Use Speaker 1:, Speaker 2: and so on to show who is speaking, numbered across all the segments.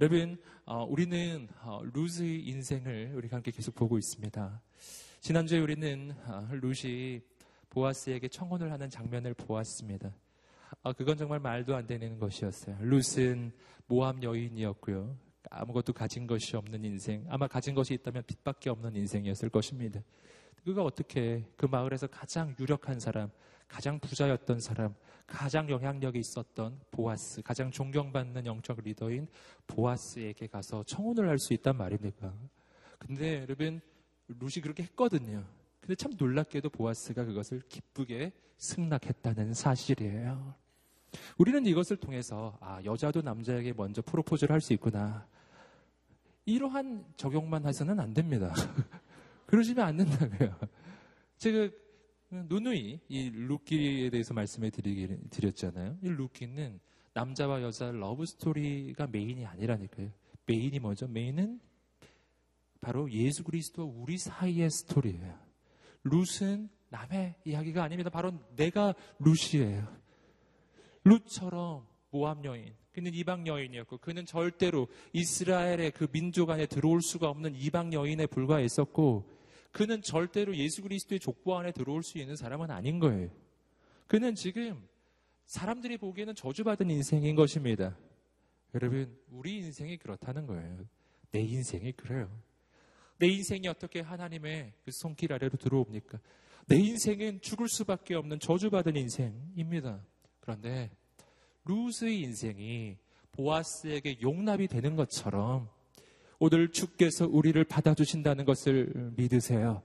Speaker 1: 여러분, 어, 우리는 어, 루즈의 인생을 우리가 함께 계속 보고 있습니다. 지난주에 우리는 어, 루시 보아스에게 청혼을 하는 장면을 보았습니다. 아, 그건 정말 말도 안 되는 것이었어요. 룻은 모함 여인이었고요. 아무것도 가진 것이 없는 인생, 아마 가진 것이 있다면 빚밖에 없는 인생이었을 것입니다. 그가 어떻게 그 마을에서 가장 유력한 사람, 가장 부자였던 사람, 가장 영향력이 있었던 보아스, 가장 존경받는 영적 리더인 보아스에게 가서 청혼을 할 수 있단 말입니까? 근데 여러분, 룻이 그렇게 했거든요. 근데 참 놀랍게도 보아스가 그것을 기쁘게 승낙했다는 사실이에요. 우리는 이것을 통해서 아 여자도 남자에게 먼저 프로포즈를 할 수 있구나. 이러한 적용만 해서는 안 됩니다. 그러시면 안 된다고요. 제가 누누이 이 룻기에 대해서 말씀해 드렸잖아요. 이 룻기는 남자와 여자 러브 스토리가 메인이 아니라니까요. 메인이 뭐죠? 메인은 바로 예수 그리스도와 우리 사이의 스토리예요. 룻은 남의 이야기가 아닙니다. 바로 내가 룻이에요. 룻처럼 모압 여인, 그는 이방 여인이었고 그는 절대로 이스라엘의 그 민족 안에 들어올 수가 없는 이방 여인에 불과했었고 그는 절대로 예수 그리스도의 족보 안에 들어올 수 있는 사람은 아닌 거예요. 그는 지금 사람들이 보기에는 저주받은 인생인 것입니다. 여러분, 우리 인생이 그렇다는 거예요. 내 인생이 그래요. 내 인생이 어떻게 하나님의 그 손길 아래로 들어옵니까? 내 인생은 죽을 수밖에 없는 저주받은 인생입니다. 그런데 루스의 인생이 보아스에게 용납이 되는 것처럼 오늘 주께서 우리를 받아주신다는 것을 믿으세요.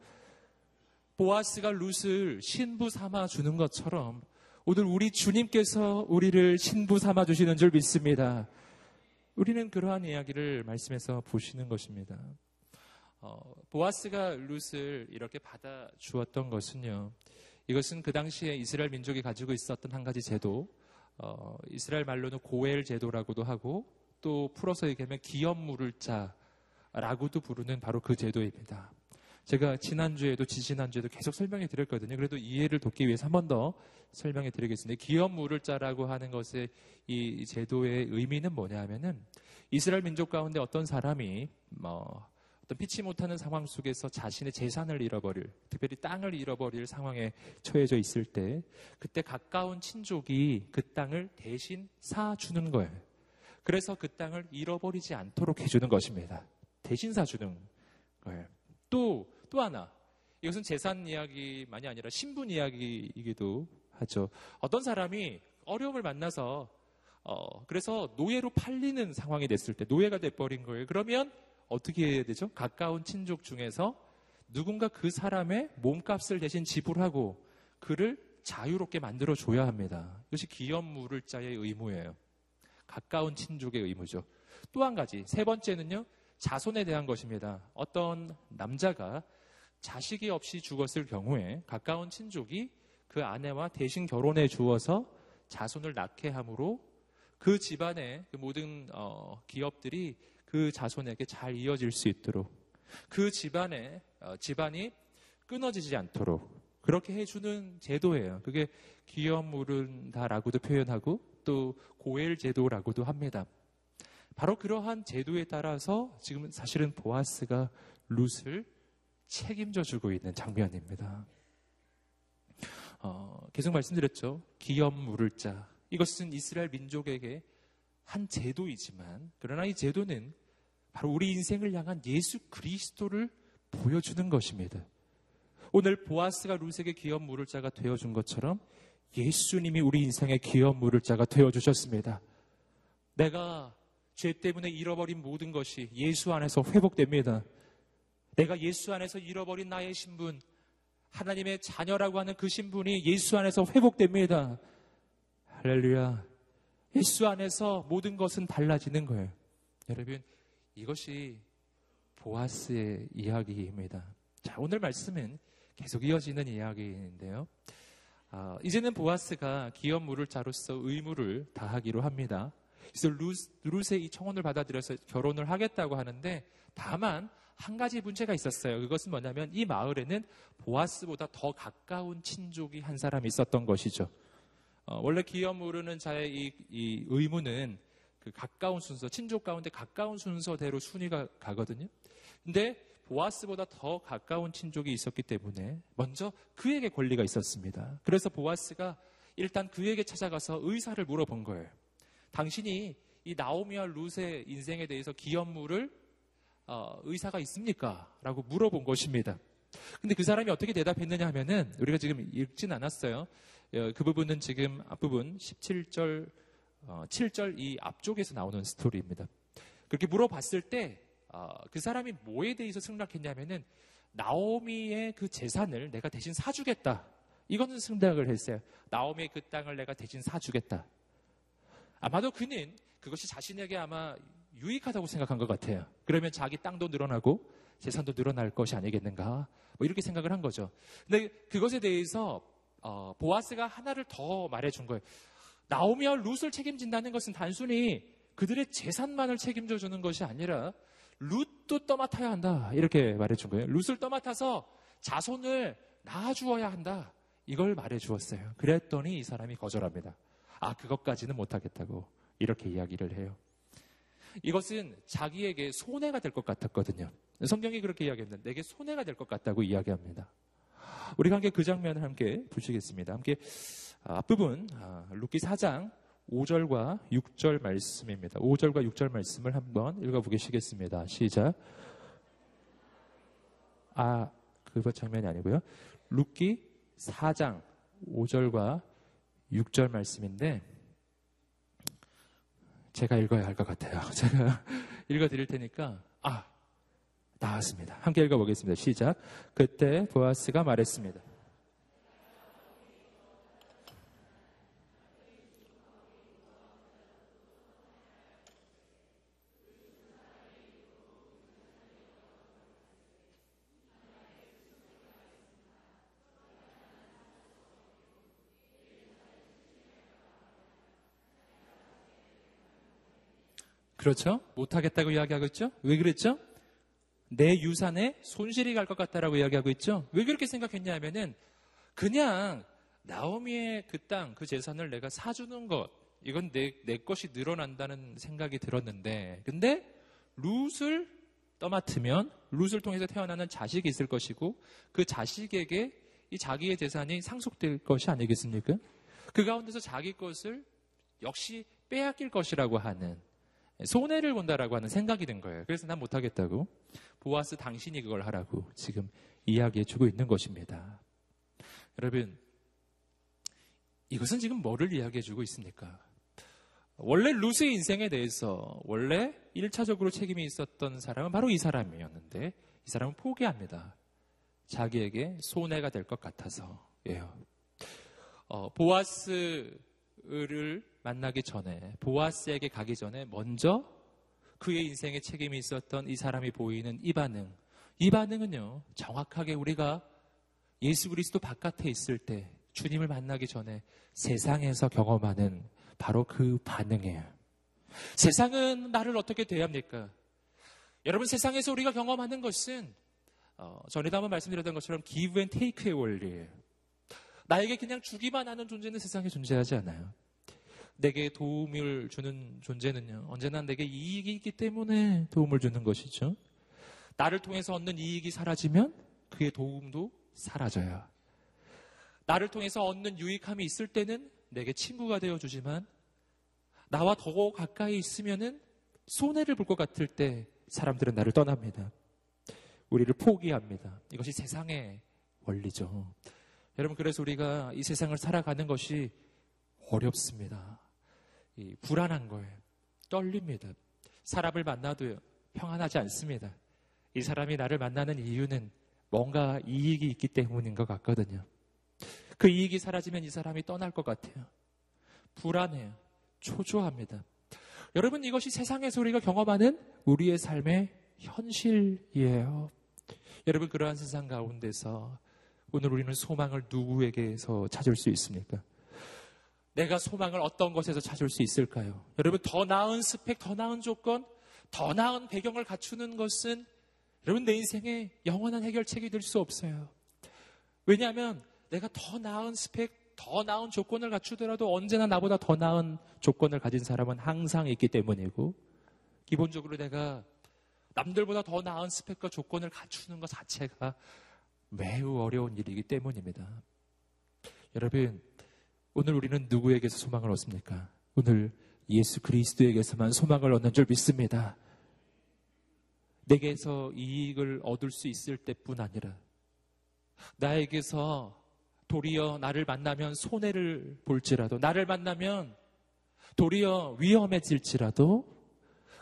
Speaker 1: 보아스가 룻을 신부 삼아 주는 것처럼 오늘 우리 주님께서 우리를 신부 삼아 주시는 줄 믿습니다. 우리는 그러한 이야기를 말씀해서 보시는 것입니다. 어, 보아스가 룻을 이렇게 받아 주었던 것은요. 이것은 그 당시에 이스라엘 민족이 가지고 있었던 한 가지 제도, 어, 이스라엘 말로는 고엘 제도라고도 하고 또 풀어서 얘기하면 기업 물을 자 라고도 부르는 바로 그 제도입니다. 제가 지난주에도 지지난주에도 계속 설명해 드렸거든요. 그래도 이해를 돕기 위해서 한 번 더 설명해 드리겠습니다. 기업 물을 자라고 하는 것의 이 제도의 의미는 뭐냐면은 이스라엘 민족 가운데 어떤 사람이 뭐 어떤 피치 못하는 상황 속에서 자신의 재산을 잃어버릴, 특별히 땅을 잃어버릴 상황에 처해져 있을 때, 그때 가까운 친족이 그 땅을 대신 사주는 거예요. 그래서 그 땅을 잃어버리지 않도록 해주는 것입니다. 대신 사주는 거예요. 또, 또 하나. 이것은 재산 이야기만이 아니라 신분 이야기이기도 하죠. 어떤 사람이 어려움을 만나서, 어, 그래서 노예로 팔리는 상황이 됐을 때, 노예가 돼버린 거예요. 그러면 어떻게 해야 되죠? 가까운 친족 중에서 누군가 그 사람의 몸값을 대신 지불하고 그를 자유롭게 만들어 줘야 합니다. 이것이 기업 물을 자의 의무예요. 가까운 친족의 의무죠. 또 한 가지, 세 번째는요, 자손에 대한 것입니다. 어떤 남자가 자식이 없이 죽었을 경우에 가까운 친족이 그 아내와 대신 결혼해 주어서 자손을 낳게 함으로 그 집안의 그 모든 어, 기업들이 그 자손에게 잘 이어질 수 있도록 그 집안의 어, 집안이 끊어지지 않도록 그렇게 해주는 제도예요. 그게 기업 물은 다라고도 표현하고 또 고엘 제도라고도 합니다. 바로 그러한 제도에 따라서 지금 사실은 보아스가 룻을 책임져 주고 있는 장면입니다. 어, 계속 말씀드렸죠. 기업 물을 자. 이것은 이스라엘 민족에게 한 제도이지만, 그러나 이 제도는 바로 우리 인생을 향한 예수 그리스도를 보여주는 것입니다. 오늘 보아스가 룻에게 기업 물을 자가 되어준 것처럼 예수님이 우리 인생의 기업 물을 자가 되어주셨습니다. 내가 죄 때문에 잃어버린 모든 것이 예수 안에서 회복됩니다. 내가 예수 안에서 잃어버린 나의 신분, 하나님의 자녀라고 하는 그 신분이 예수 안에서 회복됩니다. 할렐루야. 예수 안에서 모든 것은 달라지는 거예요. 여러분, 이것이 보아스의 이야기입니다. 자, 오늘 말씀은 계속 이어지는 이야기인데요. 아, 이제는 보아스가 기업 물을 자로서 의무를 다하기로 합니다. 그래서 루, 룻의 이 청혼을 받아들여서 결혼을 하겠다고 하는데 다만 한 가지 문제가 있었어요. 그것은 뭐냐면 이 마을에는 보아스보다 더 가까운 친족이 한 사람이 있었던 것이죠. 어, 원래 기업 물르는 자의 이, 이 의무는 그 가까운 순서, 친족 가운데 가까운 순서대로 순위가 가거든요. 근데 보아스보다 더 가까운 친족이 있었기 때문에 먼저 그에게 권리가 있었습니다. 그래서 보아스가 일단 그에게 찾아가서 의사를 물어본 거예요. 당신이 이 나오미와 룻의 인생에 대해서 기업물을 어, 의사가 있습니까? 라고 물어본 것입니다. 근데 그 사람이 어떻게 대답했느냐 하면은 우리가 지금 읽진 않았어요. 어, 그 부분은 지금 앞부분 17절, 어, 7절 이 앞쪽에서 나오는 스토리입니다. 그렇게 물어봤을 때, 어, 그 사람이 뭐에 대해서 승낙했냐면은 나오미의 그 재산을 내가 대신 사주겠다. 이거는 승낙을 했어요. 나오미의 그 땅을 내가 대신 사주겠다. 아마도 그는 그것이 자신에게 아마 유익하다고 생각한 것 같아요. 그러면 자기 땅도 늘어나고 재산도 늘어날 것이 아니겠는가. 뭐 이렇게 생각을 한 거죠. 근데 그것에 대해서 어, 보아스가 하나를 더 말해준 거예요. 나오미와 룻을 책임진다는 것은 단순히 그들의 재산만을 책임져 주는 것이 아니라 룻도 떠맡아야 한다. 이렇게 말해준 거예요. 룻을 떠맡아서 자손을 낳아주어야 한다. 이걸 말해 주었어요. 그랬더니 이 사람이 거절합니다. 아, 그것까지는 못하겠다고 이렇게 이야기를 해요. 이것은 자기에게 손해가 될 것 같았거든요. 성경이 그렇게 이야기했는데 내게 손해가 될 것 같다고 이야기합니다. 우리가 함께 그 장면을 함께 보시겠습니다. 함께 아, 앞부분 아, 룻기 4장 5절과 6절 말씀입니다. 5절과 6절 말씀을 한번 읽어보시겠습니다. 시작. 아, 그거 장면이 아니고요. 룻기 4장 5절과 6절 말씀인데 제가 읽어야 할 것 같아요. 제가 읽어 드릴 테니까 아 나왔습니다. 함께 읽어 보겠습니다. 시작. 그때 보아스가 말했습니다. 그렇죠? 못하겠다고 이야기하고 있죠? 왜 그랬죠? 내 유산에 손실이 갈 것 같다라고 이야기하고 있죠? 왜 그렇게 생각했냐 하면은 그냥 나오미의 그 땅, 그 재산을 내가 사주는 것, 이건 내, 내 것이 늘어난다는 생각이 들었는데, 근데 룻을 떠맡으면 룻을 통해서 태어나는 자식이 있을 것이고, 그 자식에게 이 자기의 재산이 상속될 것이 아니겠습니까? 그 가운데서 자기 것을 역시 빼앗길 것이라고 하는 손해를 본다라고 하는 생각이 든 거예요. 그래서 난 못하겠다고. 보아스 당신이 그걸 하라고 지금 이야기해 주고 있는 것입니다. 여러분, 이것은 지금 뭐를 이야기해 주고 있습니까? 원래 루스의 인생에 대해서 원래 1차적으로 책임이 있었던 사람은 바로 이 사람이었는데 이 사람은 포기합니다. 자기에게 손해가 될 것 같아서 예요. 어, 보아스 를 만나기 전에 보아스에게 가기 전에 먼저 그의 인생에 책임이 있었던 이 사람이 보이는 이 반응. 이 반응은요, 정확하게 우리가 예수 그리스도 바깥에 있을 때 주님을 만나기 전에 세상에서 경험하는 바로 그 반응이에요. 세상은 나를 어떻게 대합니까? 여러분 세상에서 우리가 경험하는 것은 어, 전에도 한번 말씀드렸던 것처럼 give and take의 원리예요. 나에게 그냥 주기만 하는 존재는 세상에 존재하지 않아요. 내게 도움을 주는 존재는요, 언제나 내게 이익이 있기 때문에 도움을 주는 것이죠. 나를 통해서 얻는 이익이 사라지면 그의 도움도 사라져요. 나를 통해서 얻는 유익함이 있을 때는 내게 친구가 되어주지만 나와 더 가까이 있으면은 손해를 볼 것 같을 때 사람들은 나를 떠납니다. 우리를 포기합니다. 이것이 세상의 원리죠. 여러분, 그래서 우리가 이 세상을 살아가는 것이 어렵습니다. 불안한 거예요. 떨립니다. 사람을 만나도 평안하지 않습니다. 이 사람이 나를 만나는 이유는 뭔가 이익이 있기 때문인 것 같거든요. 그 이익이 사라지면 이 사람이 떠날 것 같아요. 불안해요. 초조합니다. 여러분, 이것이 세상에서 우리가 경험하는 우리의 삶의 현실이에요. 여러분, 그러한 세상 가운데서 오늘 우리는 소망을 누구에게서 찾을 수 있습니까? 내가 소망을 어떤 것에서 찾을 수 있을까요? 여러분, 더 나은 스펙, 더 나은 조건, 더 나은 배경을 갖추는 것은 여러분, 내 인생의 영원한 해결책이 될 수 없어요. 왜냐하면 내가 더 나은 스펙, 더 나은 조건을 갖추더라도 언제나 나보다 더 나은 조건을 가진 사람은 항상 있기 때문이고 기본적으로 내가 남들보다 더 나은 스펙과 조건을 갖추는 것 자체가 매우 어려운 일이기 때문입니다. 여러분, 오늘 우리는 누구에게서 소망을 얻습니까? 오늘 예수 그리스도에게서만 소망을 얻는 줄 믿습니다. 내게서 이익을 얻을 수 있을 때뿐 아니라 나에게서 도리어 나를 만나면 손해를 볼지라도 나를 만나면 도리어 위험해질지라도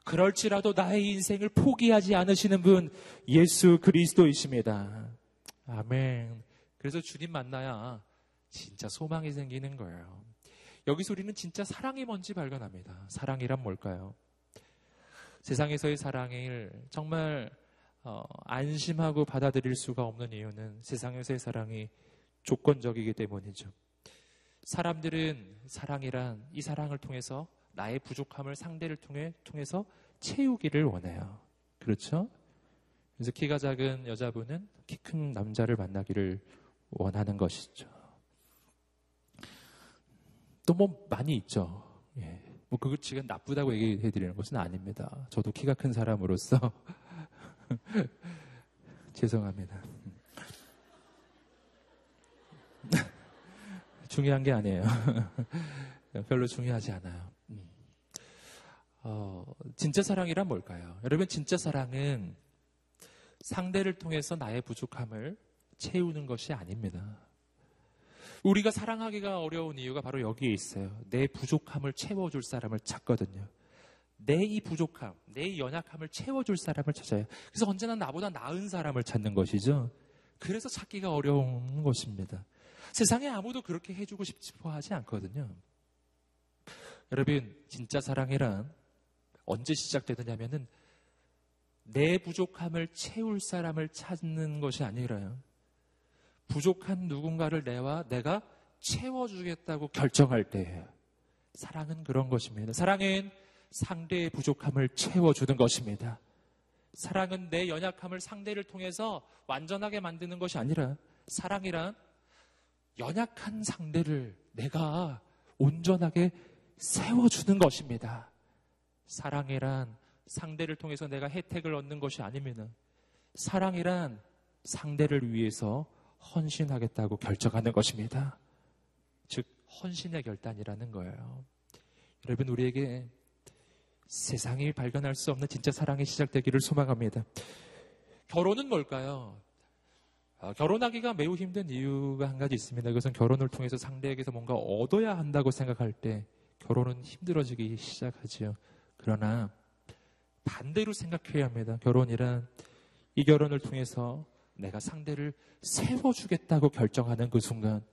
Speaker 1: 그럴지라도 나의 인생을 포기하지 않으시는 분 예수 그리스도이십니다. 아멘. 그래서 주님 만나야 진짜 소망이 생기는 거예요. 여기서 우리는 진짜 사랑이 뭔지 발견합니다. 사랑이란 뭘까요? 세상에서의 사랑을 정말 어, 안심하고 받아들일 수가 없는 이유는 세상에서의 사랑이 조건적이기 때문이죠. 사람들은 사랑이란 이 사랑을 통해서 나의 부족함을 상대를 통해 통해서 채우기를 원해요. 그렇죠? 그래서 키가 작은 여자분은 키 큰 남자를 만나기를 원하는 것이죠. 또 뭐 많이 있죠. 예. 뭐 그것 지금 나쁘다고 얘기해 드리는 것은 아닙니다. 저도 키가 큰 사람으로서 죄송합니다. 중요한 게 아니에요. 별로 중요하지 않아요. 음. 어, 진짜 사랑이란 뭘까요? 여러분, 진짜 사랑은 상대를 통해서 나의 부족함을 채우는 것이 아닙니다. 우리가 사랑하기가 어려운 이유가 바로 여기에 있어요. 내 부족함을 채워줄 사람을 찾거든요. 내 이 부족함, 내 이 연약함을 채워줄 사람을 찾아요. 그래서 언제나 나보다 나은 사람을 찾는 것이죠. 그래서 찾기가 어려운 것입니다. 세상에 아무도 그렇게 해주고 싶어 하지 않거든요. 여러분, 진짜 사랑이란 언제 시작되느냐면은 내 부족함을 채울 사람을 찾는 것이 아니라요. 부족한 누군가를 내와 내가 채워주겠다고 결정할 때예요. 사랑은 그런 것입니다. 사랑은 상대의 부족함을 채워주는 것입니다. 사랑은 내 연약함을 상대를 통해서 완전하게 만드는 것이 아니라 사랑이란 연약한 상대를 내가 온전하게 세워주는 것입니다. 사랑이란 상대를 통해서 내가 혜택을 얻는 것이 아니면 사랑이란 상대를 위해서 헌신하겠다고 결정하는 것입니다. 즉, 헌신의 결단이라는 거예요. 여러분, 우리에게 세상이 발견할 수 없는 진짜 사랑이 시작되기를 소망합니다. 결혼은 뭘까요? 아, 결혼하기가 매우 힘든 이유가 한 가지 있습니다. 그것은 결혼을 통해서 상대에게서 뭔가 얻어야 한다고 생각할 때 결혼은 힘들어지기 시작하지요. 그러나 반대로 생각해야 합니다. 결혼이란 이 결혼을 통해서 내가 상대를 세워주겠다고 결정하는 그 순간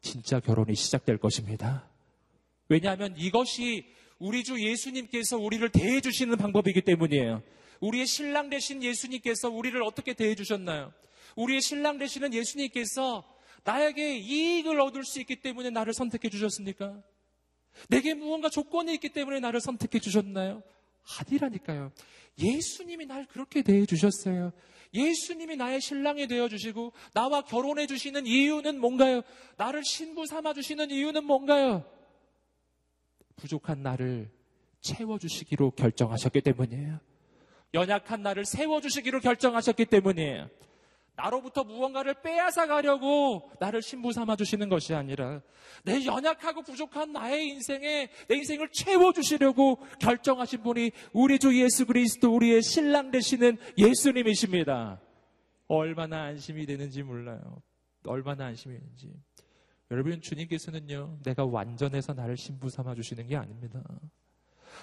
Speaker 1: 진짜 결혼이 시작될 것입니다. 왜냐하면 이것이 우리 주 예수님께서 우리를 대해 주시는 방법이기 때문이에요. 우리의 신랑 되신 예수님께서 우리를 어떻게 대해 주셨나요? 우리의 신랑 되시는 예수님께서 나에게 이익을 얻을 수 있기 때문에 나를 선택해 주셨습니까? 내게 무언가 조건이 있기 때문에 나를 선택해 주셨나요? 아니라니까요. 예수님이 날 그렇게 대해 주셨어요. 예수님이 나의 신랑이 되어 주시고 나와 결혼해 주시는 이유는 뭔가요? 나를 신부 삼아 주시는 이유는 뭔가요? 부족한 나를 채워 주시기로 결정하셨기 때문이에요. 연약한 나를 세워 주시기로 결정하셨기 때문이에요. 나로부터 무언가를 빼앗아 가려고 나를 신부 삼아 주시는 것이 아니라 내 연약하고 부족한 나의 인생에 내 인생을 채워 주시려고 결정하신 분이 우리 주 예수 그리스도 우리의 신랑 되시는 예수님이십니다. 얼마나 안심이 되는지 몰라요. 얼마나 안심이 되는지. 여러분 주님께서는요. 내가 완전해서 나를 신부 삼아 주시는 게 아닙니다.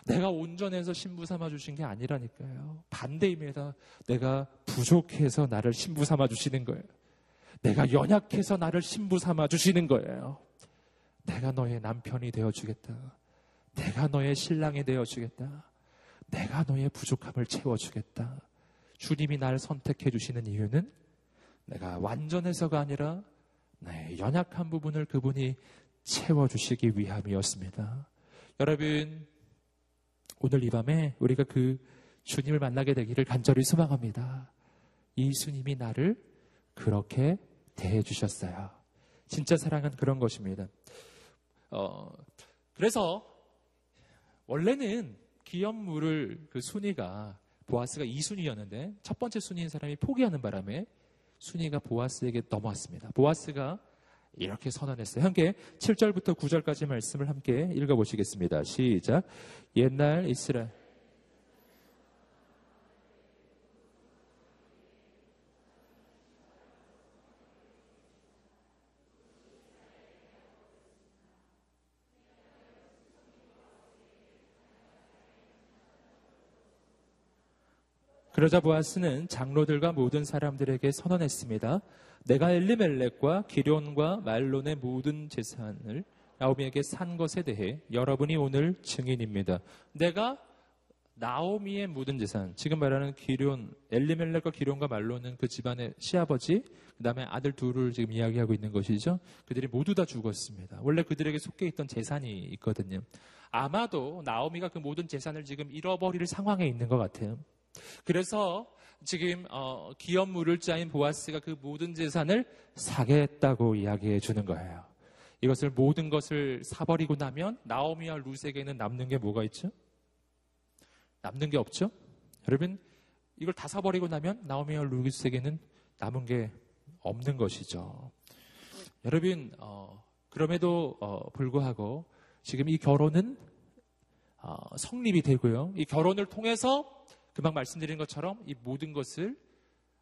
Speaker 1: 내가 온전해서 신부 삼아 주신 게 아니라니까요. 반대입니다. 내가 부족해서 나를 신부 삼아 주시는 거예요. 내가 연약해서 나를 신부 삼아 주시는 거예요. 내가 너의 남편이 되어 주겠다. 내가 너의 신랑이 되어 주겠다. 내가 너의 부족함을 채워 주겠다. 주님이 나를 선택해 주시는 이유는 내가 완전해서가 아니라 나의 연약한 부분을 그분이 채워 주시기 위함이었습니다. 여러분, 오늘 이 밤에 우리가 그 주님을 만나게 되기를 간절히 소망합니다. 이 주님이 나를 그렇게 대해 주셨어요. 진짜 사랑은 그런 것입니다. 어, 그래서 원래는 기업물을 그 순위가 보아스가 2순위였는데 첫 번째 순위인 사람이 포기하는 바람에 순위가 보아스에게 넘어왔습니다. 보아스가 이렇게 선언했어요. 함께 7절부터 9절까지 말씀을 함께 읽어보시겠습니다. 시작. 옛날 이스라엘 그러자 보아스는 장로들과 모든 사람들에게 선언했습니다. 내가 엘리멜렉과 기론과 말론의 모든 재산을 나오미에게 산 것에 대해 여러분이 오늘 증인입니다. 내가 나오미의 모든 재산, 지금 말하는 기론, 엘리멜렉과 기론과 말론은 그 집안의 시아버지, 그 다음에 아들 둘을 지금 이야기하고 있는 것이죠. 그들이 모두 다 죽었습니다. 원래 그들에게 속해 있던 재산이 있거든요. 아마도 나오미가 그 모든 재산을 지금 잃어버릴 상황에 있는 것 같아요. 그래서 지금 어, 기업 물을자인 보아스가 그 모든 재산을 사겠다고 이야기해 주는 거예요. 이것을 모든 것을 사버리고 나면 나오미와 루세에게는 남는 게 뭐가 있죠? 남는 게 없죠? 여러분 이걸 다 사버리고 나면 나오미와 루세에게는 남은 게 없는 것이죠. 여러분 어, 그럼에도 어, 불구하고 지금 이 결혼은 어, 성립이 되고요. 이 결혼을 통해서 금방 말씀드린 것처럼 이 모든 것을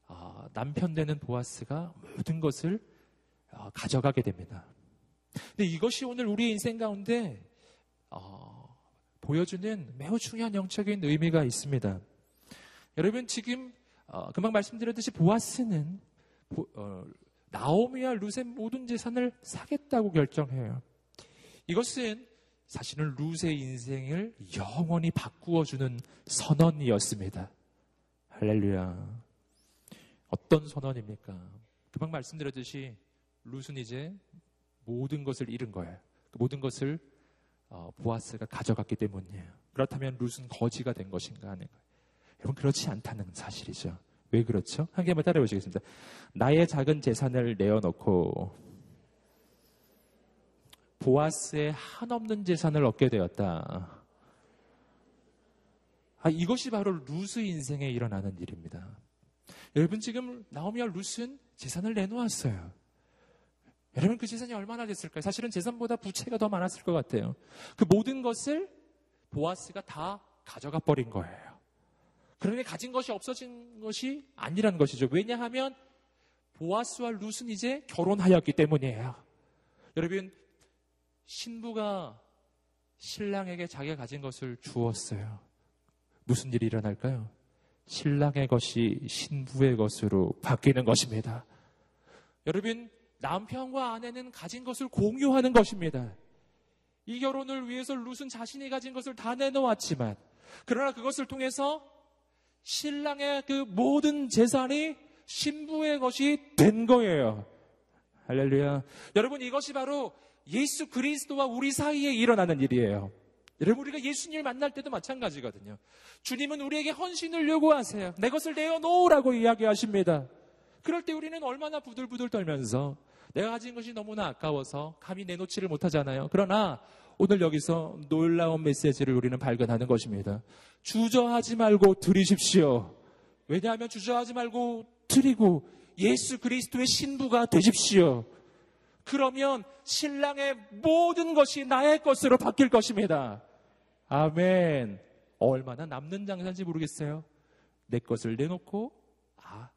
Speaker 1: 어, 남편 되는 보아스가 모든 것을 어, 가져가게 됩니다. 근데 이것이 오늘 우리 인생 가운데 어, 보여주는 매우 중요한 영적인 의미가 있습니다. 여러분 지금 어, 금방 말씀드렸듯이 보아스는 보, 어, 나오미와 루세 모든 재산을 사겠다고 결정해요. 이것은 사실은 루스의 인생을 영원히 바꾸어주는 선언이었습니다. 할렐루야. 어떤 선언입니까? 금방 말씀드렸듯이 루스는 이제 모든 것을 잃은 거예요. 그 모든 것을 어, 보아스가 가져갔기 때문이에요. 그렇다면 루스는 거지가 된 것인가 하는 거예요. 여러분 그렇지 않다는 사실이죠. 왜 그렇죠? 한 개만 따라해 보시겠습니다. 나의 작은 재산을 내어놓고 보아스의 한없는 재산을 얻게 되었다. 아, 이것이 바로 루스 인생에 일어나는 일입니다. 여러분 지금 나오미와 루스는 재산을 내놓았어요. 여러분 그 재산이 얼마나 됐을까요? 사실은 재산보다 부채가 더 많았을 것 같아요. 그 모든 것을 보아스가 다 가져가 버린 거예요. 그러니 가진 것이 없어진 것이 아니라는 것이죠. 왜냐하면 보아스와 루스는 이제 결혼하였기 때문이에요. 여러분 신부가 신랑에게 자기가 가진 것을 주었어요. 무슨 일이 일어날까요? 신랑의 것이 신부의 것으로 바뀌는 것입니다. 여러분, 남편과 아내는 가진 것을 공유하는 것입니다. 이 결혼을 위해서 룻은 자신이 가진 것을 다 내놓았지만, 그러나 그것을 통해서 신랑의 그 모든 재산이 신부의 것이 된 거예요. 할렐루야. 여러분, 이것이 바로 예수 그리스도와 우리 사이에 일어나는 일이에요. 여러분 우리가 예수님을 만날 때도 마찬가지거든요. 주님은 우리에게 헌신을 요구하세요. 내 것을 내어놓으라고 이야기하십니다. 그럴 때 우리는 얼마나 부들부들 떨면서 내가 가진 것이 너무나 아까워서 감히 내놓지를 못하잖아요. 그러나 오늘 여기서 놀라운 메시지를 우리는 발견하는 것입니다. 주저하지 말고 드리십시오. 왜냐하면 주저하지 말고 드리고 예수 그리스도의 신부가 되십시오. 그러면 신랑의 모든 것이 나의 것으로 바뀔 것입니다. 아멘. 얼마나 남는 장사인지 모르겠어요. 내 것을 내놓고, 아,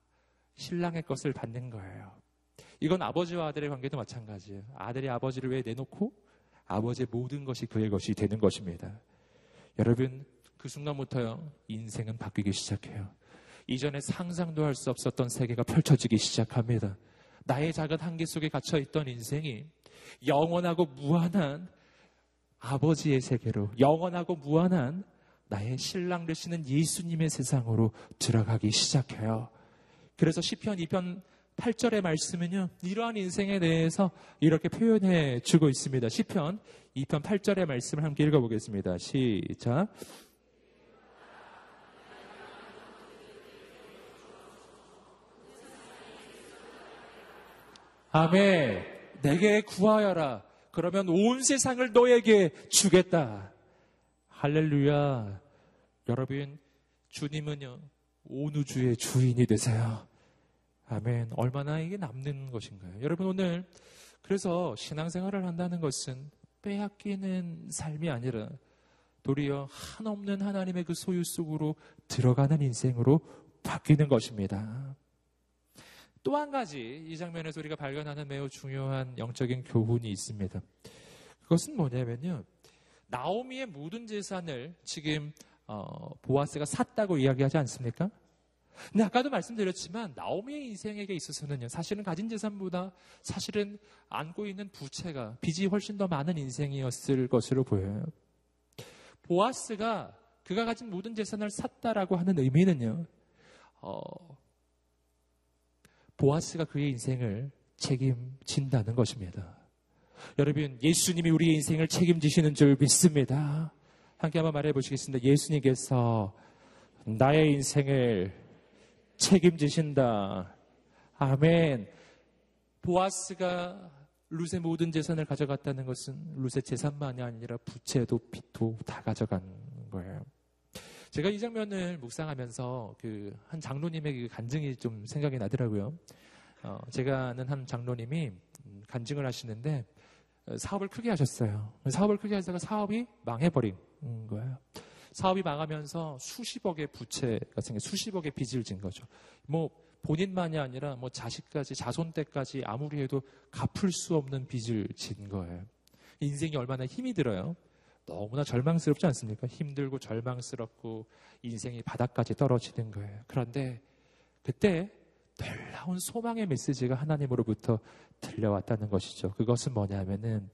Speaker 1: 신랑의 것을 받는 거예요. 이건 아버지와 아들의 관계도 마찬가지예요. 아들이 아버지를 왜 내놓고 아버지의 모든 것이 그의 것이 되는 것입니다. 여러분, 그 순간부터요, 인생은 바뀌기 시작해요. 이전에 상상도 할 수 없었던 세계가 펼쳐지기 시작합니다. 나의 작은 한계 속에 갇혀 있던 인생이 영원하고 무한한 아버지의 세계로 영원하고 무한한 나의 신랑 되시는 예수님의 세상으로 들어가기 시작해요. 그래서 시편 2편 8절의 말씀은요. 이러한 인생에 대해서 이렇게 표현해 주고 있습니다. 시편 2편 8절의 말씀을 함께 읽어 보겠습니다. 시작. 아멘. 내게 구하여라. 그러면 온 세상을 너에게 주겠다. 할렐루야. 여러분, 주님은요, 온 우주의 주인이 되세요. 아멘. 얼마나 이게 남는 것인가요? 여러분, 오늘, 그래서 신앙생활을 한다는 것은 빼앗기는 삶이 아니라 도리어 한없는 하나님의 그 소유 속으로 들어가는 인생으로 바뀌는 것입니다. 또 한 가지 이 장면에서 우리가 발견하는 매우 중요한 영적인 교훈이 있습니다. 그것은 뭐냐면요. 나오미의 모든 재산을 지금 어, 보아스가 샀다고 이야기하지 않습니까? 근데 아까도 말씀드렸지만 나오미의 인생에게 있어서는요. 사실은 가진 재산보다 사실은 안고 있는 부채가 빚이 훨씬 더 많은 인생이었을 것으로 보여요. 보아스가 그가 가진 모든 재산을 샀다라고 하는 의미는요. 어, 보아스가 그의 인생을 책임진다는 것입니다. 여러분, 예수님이 우리의 인생을 책임지시는 줄 믿습니다. 함께 한번 말해 보시겠습니다. 예수님께서 나의 인생을 책임지신다. 아멘. 보아스가 룻의 모든 재산을 가져갔다는 것은 룻의 재산만이 아니라 부채도 빚도 다 가져간 거예요. 제가 이 장면을 묵상하면서 그 한 장로님의 그 간증이 좀 생각이 나더라고요. 어, 제가 아는 한 장로님이 간증을 하시는데 사업을 크게 하셨어요. 사업을 크게 하다가 사업이 망해버린 거예요. 사업이 망하면서 수십억의 부채가 생겨 수십억의 빚을 진 거죠. 뭐 본인만이 아니라 뭐 자식까지 자손 때까지 아무리 해도 갚을 수 없는 빚을 진 거예요. 인생이 얼마나 힘이 들어요. 너무나 절망스럽지 않습니까? 힘들고 절망스럽고 인생이 바닥까지 떨어지는 거예요. 그런데 그때 놀라운 소망의 메시지가 하나님으로부터 들려왔다는 것이죠. 그것은 뭐냐면은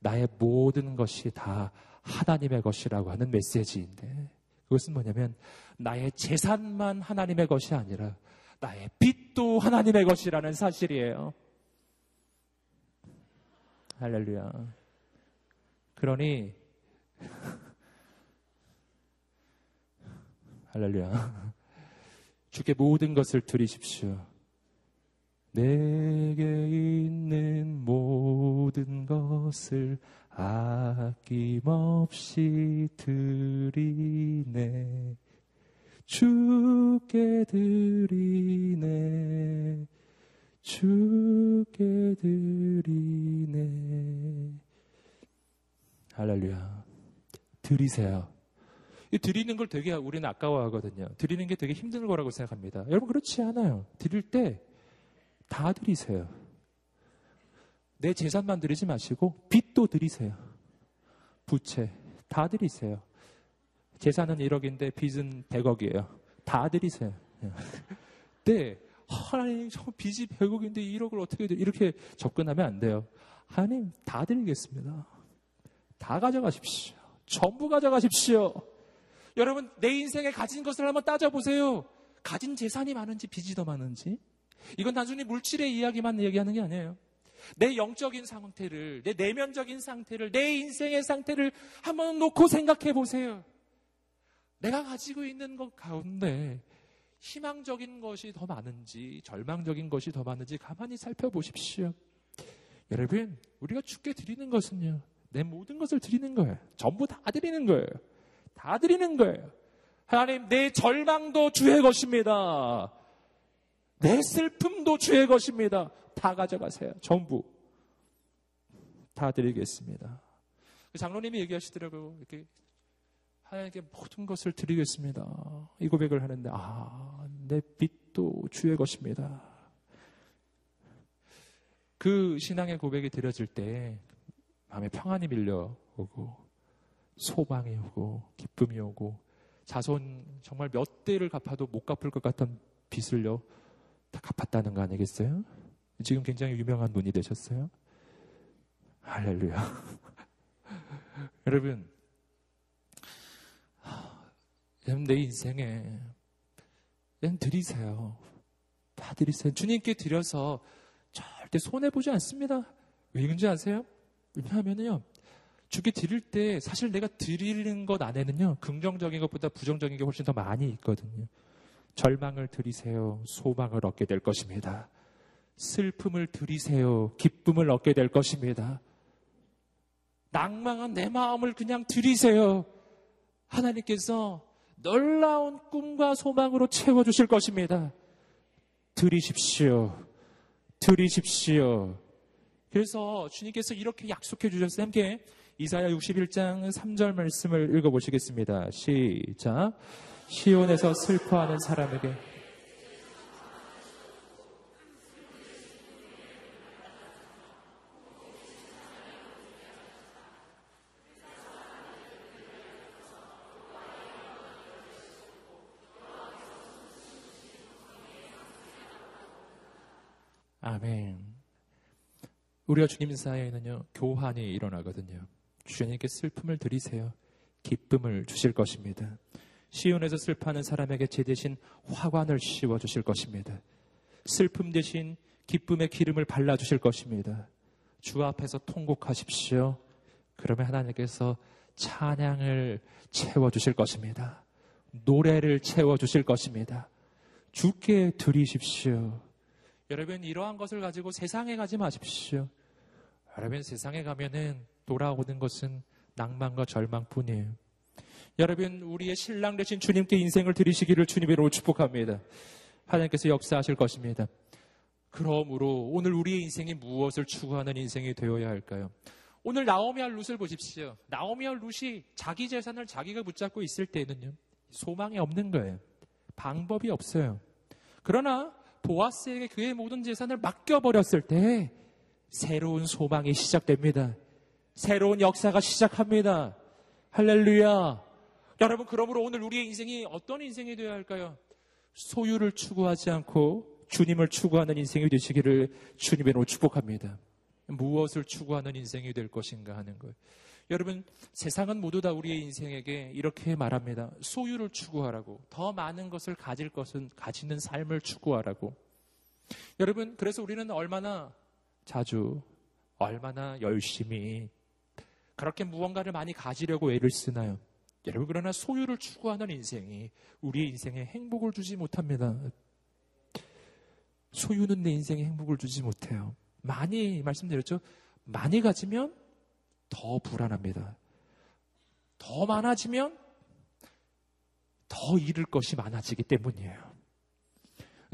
Speaker 1: 나의 모든 것이 다 하나님의 것이라고 하는 메시지인데 그것은 뭐냐면 나의 재산만 하나님의 것이 아니라 나의 빚도 하나님의 것이라는 사실이에요. 할렐루야. 그러니 할렐루야. 주께 모든 것을 드리십시오. 내게 있는 모든 것을 아낌없이 드리네. 주께 드리네. 주께 드리네. 할렐루야. 드리세요. 이 드리는 걸 되게 우리는 아까워하거든요. 드리는 게 되게 힘든 거라고 생각합니다. 여러분 그렇지 않아요. 드릴 때 다 드리세요. 내 재산만 드리지 마시고 빚도 드리세요. 부채 다 드리세요. 재산은 1억인데 빚은 100억이에요. 다 드리세요. 네. 하나님, 저 빚이 100억인데 1억을 어떻게 드 이렇게 접근하면 안 돼요. 하나님, 다 드리겠습니다. 다 가져가십시오. 전부 가져가십시오. 여러분, 내 인생에 가진 것을 한번 따져보세요. 가진 재산이 많은지 빚이 더 많은지. 이건 단순히 물질의 이야기만 얘기하는 게 아니에요. 내 영적인 상태를, 내 내면적인 상태를, 내 인생의 상태를 한번 놓고 생각해 보세요. 내가 가지고 있는 것 가운데 희망적인 것이 더 많은지, 절망적인 것이 더 많은지 가만히 살펴보십시오. 여러분, 우리가 죽게 드리는 것은요, 내 모든 것을 드리는 거예요. 전부 다 드리는 거예요. 다 드리는 거예요. 하나님, 내 절망도 주의 것입니다. 내 슬픔도 주의 것입니다. 다 가져가세요. 전부. 다 드리겠습니다. 그 장로님이 얘기하시더라고요. 이렇게 하나님께 모든 것을 드리겠습니다. 이 고백을 하는데, 아, 내 빚도 주의 것입니다. 그 신앙의 고백이 드려질 때, 마음에 평안이 밀려오고, 소망이 오고, 기쁨이 오고, 자손 정말 몇 대를 갚아도 못 갚을 것 같던 빚을요, 다 갚았다는 거 아니겠어요? 지금 굉장히 유명한 분이 되셨어요. 할렐루야. 여러분, 내 인생에 그냥 드리세요. 다 드리세요. 주님께 드려서 절대 손해보지 않습니다. 왜 그런지 아세요? 왜냐하면요. 주께 드릴 때 사실 내가 드리는 것 안에는요. 긍정적인 것보다 부정적인 게 훨씬 더 많이 있거든요. 절망을 드리세요. 소망을 얻게 될 것입니다. 슬픔을 들이세요. 기쁨을 얻게 될 것입니다. 낭망한 내 마음을 그냥 들이세요. 하나님께서 놀라운 꿈과 소망으로 채워주실 것입니다. 들이십시오. 들이십시오. 그래서 주님께서 이렇게 약속해 주셨어요. 함께 이사야 61장 3절 말씀을 읽어 보시겠습니다. 시작. 시온에서 슬퍼하는 사람에게 아멘. 우리가 주님 사이에는요, 교환이 일어나거든요. 주님께 슬픔을 드리세요. 기쁨을 주실 것입니다. 시온에서 슬퍼하는 사람에게 제 대신 화관을 씌워 주실 것입니다. 슬픔 대신 기쁨의 기름을 발라 주실 것입니다. 주 앞에서 통곡하십시오. 그러면 하나님께서 찬양을 채워 주실 것입니다. 노래를 채워 주실 것입니다. 주께 드리십시오. 여러분 이러한 것을 가지고 세상에 가지 마십시오. 여러분 세상에 가면은 돌아오는 것은 낭만과 절망뿐이에요. 여러분 우리의 신랑 되신 주님께 인생을 드리시기를 주님으로 축복합니다. 하나님께서 역사하실 것입니다. 그러므로 오늘 우리의 인생이 무엇을 추구하는 인생이 되어야 할까요? 오늘 나오미알 룻을 보십시오. 나오미알 룻이 자기 재산을 자기가 붙잡고 있을 때는요. 소망이 없는 거예요. 방법이 없어요. 그러나 보아스에게 그의 모든 재산을 맡겨버렸을 때 새로운 소망이 시작됩니다. 새로운 역사가 시작합니다. 할렐루야. 여러분, 그러므로 오늘 우리의 인생이 어떤 인생이 되어야 할까요? 소유를 추구하지 않고 주님을 추구하는 인생이 되시기를 주님의 축복합니다. 무엇을 추구하는 인생이 될 것인가 하는 거예요. 여러분, 세상은 모두 다 우리의 인생에게 이렇게 말합니다. 소유를 추구하라고. 더 많은 것을 가질 것은 가지는 삶을 추구하라고. 여러분, 그래서 우리는 얼마나 자주, 얼마나 열심히 그렇게 무언가를 많이 가지려고 애를 쓰나요? 여러분, 그러나 소유를 추구하는 인생이 우리의 인생에 행복을 주지 못합니다. 소유는 내 인생에 행복을 주지 못해요. 많이 말씀드렸죠? 많이 가지면 더 불안합니다. 더 많아지면 더 잃을 것이 많아지기 때문이에요.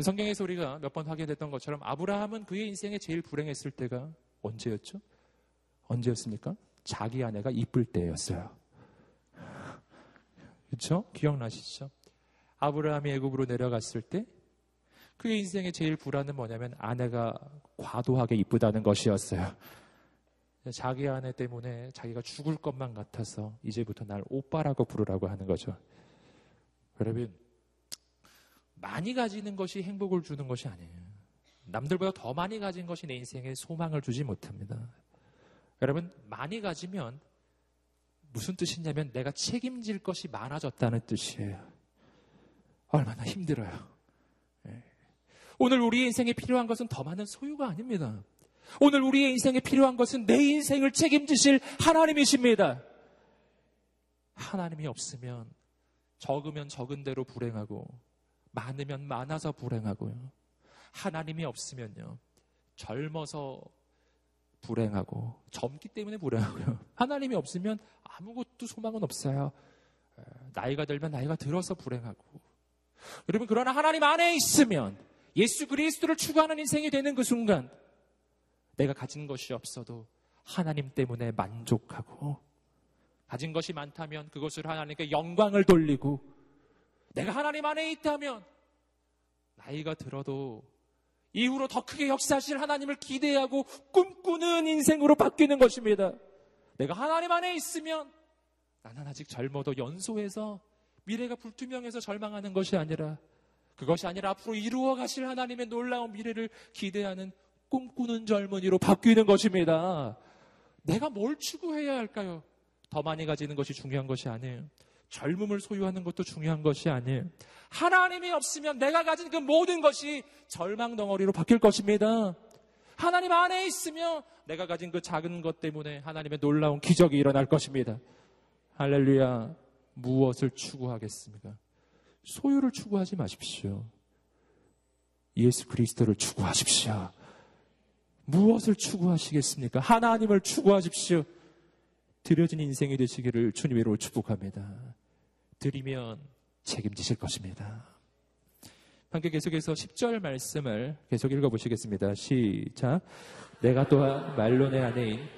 Speaker 1: 성경에서 우리가 몇 번 확인했던 것처럼 아브라함은 그의 인생에 제일 불행했을 때가 언제였죠? 언제였습니까? 자기 아내가 이쁠 때였어요. 그렇죠? 기억나시죠? 아브라함이 애굽으로 내려갔을 때 그의 인생의 제일 불안은 뭐냐면 아내가 과도하게 이쁘다는 것이었어요. 자기 아내 때문에 자기가 죽을 것만 같아서 이제부터 날 오빠라고 부르라고 하는 거죠. 여러분, 많이 가지는 것이 행복을 주는 것이 아니에요. 남들보다 더 많이 가진 것이 내 인생에 소망을 주지 못합니다. 여러분, 많이 가지면 무슨 뜻이냐면 내가 책임질 것이 많아졌다는 뜻이에요. 얼마나 힘들어요. 예. 오늘 우리의 인생에 필요한 것은 더 많은 소유가 아닙니다. 오늘 우리의 인생에 필요한 것은 내 인생을 책임지실 하나님이십니다. 하나님이 없으면 적으면 적은 대로 불행하고 많으면 많아서 불행하고요. 하나님이 없으면요. 젊어서 불행하고 젊기 때문에 불행하고요. 하나님이 없으면 아무것도 소망은 없어요. 나이가 들면 나이가 들어서 불행하고. 여러분 그러나 하나님 안에 있으면 예수 그리스도를 추구하는 인생이 되는 그 순간 내가 가진 것이 없어도 하나님 때문에 만족하고 가진 것이 많다면 그것을 하나님께 영광을 돌리고 내가 하나님 안에 있다면 나이가 들어도 이후로 더 크게 역사하실 하나님을 기대하고 꿈꾸는 인생으로 바뀌는 것입니다. 내가 하나님 안에 있으면 나는 아직 젊어도 연소해서 미래가 불투명해서 절망하는 것이 아니라 그것이 아니라 앞으로 이루어 가실 하나님의 놀라운 미래를 기대하는 꿈꾸는 젊은이로 바뀌는 것입니다. 내가 뭘 추구해야 할까요? 더 많이 가지는 것이 중요한 것이 아니에요. 젊음을 소유하는 것도 중요한 것이 아니에요. 하나님이 없으면 내가 가진 그 모든 것이 절망 덩어리로 바뀔 것입니다. 하나님 안에 있으면 내가 가진 그 작은 것 때문에 하나님의 놀라운 기적이 일어날 것입니다. 할렐루야. 무엇을 추구하겠습니까? 소유를 추구하지 마십시오. 예수 그리스도를 추구하십시오. 무엇을 추구하시겠습니까? 하나님을 추구하십시오. 드려진 인생이 되시기를 주님으로 축복합니다. 드리면 책임지실 것입니다. 함께 계속해서 10절 말씀을 계속 읽어보시겠습니다. 시작. 내가 또한 말로 내 아내인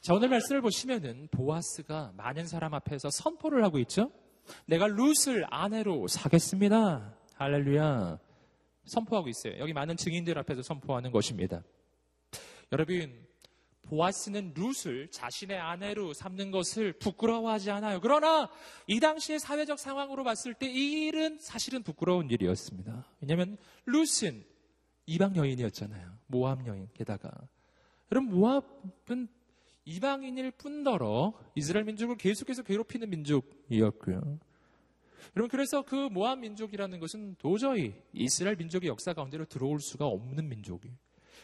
Speaker 1: 자, 오늘 말씀을 보시면은 보아스가 많은 사람 앞에서 선포를 하고 있죠? 내가 룻을 아내로 사겠습니다. 할렐루야. 선포하고 있어요. 여기 많은 증인들 앞에서 선포하는 것입니다. 여러분, 보아스는 룻을 자신의 아내로 삼는 것을 부끄러워하지 않아요. 그러나 이 당시의 사회적 상황으로 봤을 때 이 일은 사실은 부끄러운 일이었습니다. 왜냐하면 룻은 이방 여인이었잖아요. 모압 여인 게다가 여러분 모압은 이방인일 뿐더러 이스라엘 민족을 계속해서 괴롭히는 민족이었고요. 여러분 그래서 그 모함 민족이라는 것은 도저히 이스라엘 민족의 역사 가운데로 들어올 수가 없는 민족이.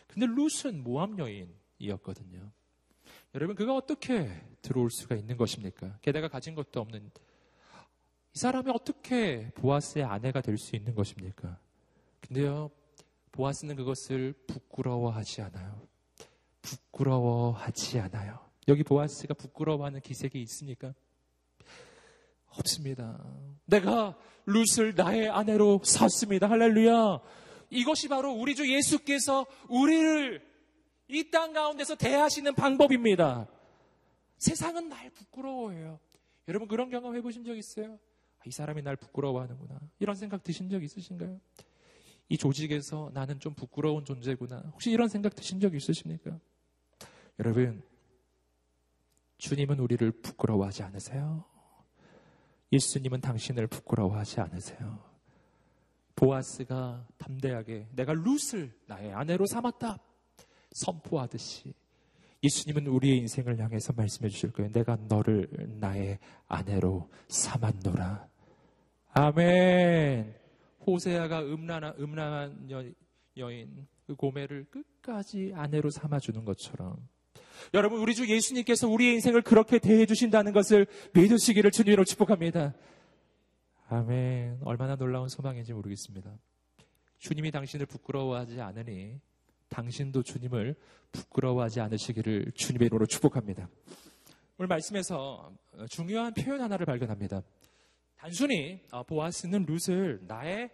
Speaker 1: 근데 룻은 모함 여인이었거든요. 여러분 그가 어떻게 들어올 수가 있는 것입니까? 게다가 가진 것도 없는 이 사람이 어떻게 보아스의 아내가 될 수 있는 것입니까? 근데요 보아스는 그것을 부끄러워하지 않아요. 부끄러워하지 않아요. 여기 보아스가 부끄러워하는 기색이 있습니까? 없습니다. 내가 룻을 나의 아내로 샀습니다. 할렐루야. 이것이 바로 우리 주 예수께서 우리를 이 땅 가운데서 대하시는 방법입니다. 세상은 날 부끄러워해요. 여러분 그런 경험 해보신 적 있어요? 아, 이 사람이 날 부끄러워하는구나. 이런 생각 드신 적 있으신가요? 이 조직에서 나는 좀 부끄러운 존재구나. 혹시 이런 생각 드신 적 있으십니까? 여러분, 주님은 우리를 부끄러워하지 않으세요? 예수님은 당신을 부끄러워하지 않으세요? 보아스가 담대하게 내가 룻을 나의 아내로 삼았다. 선포하듯이 예수님은 우리의 인생을 향해서 말씀해 주실 거예요. 내가 너를 나의 아내로 삼았노라. 아멘. 호세아가 음란한, 음란한 여인, 그 고매를 끝까지 아내로 삼아주는 것처럼 여러분, 우리 주 예수님께서 우리의 인생을 그렇게 대해 주신다는 것을 믿으시기를 주님으로 축복합니다. 아멘. 얼마나 놀라운 소망인지 모르겠습니다. 주님이 당신을 부끄러워하지 않으니 당신도 주님을 부끄러워하지 않으시기를 주님의 이름으로 축복합니다. 오늘 말씀에서 중요한 표현 하나를 발견합니다. 단순히 어, 보아스는 룻을 나의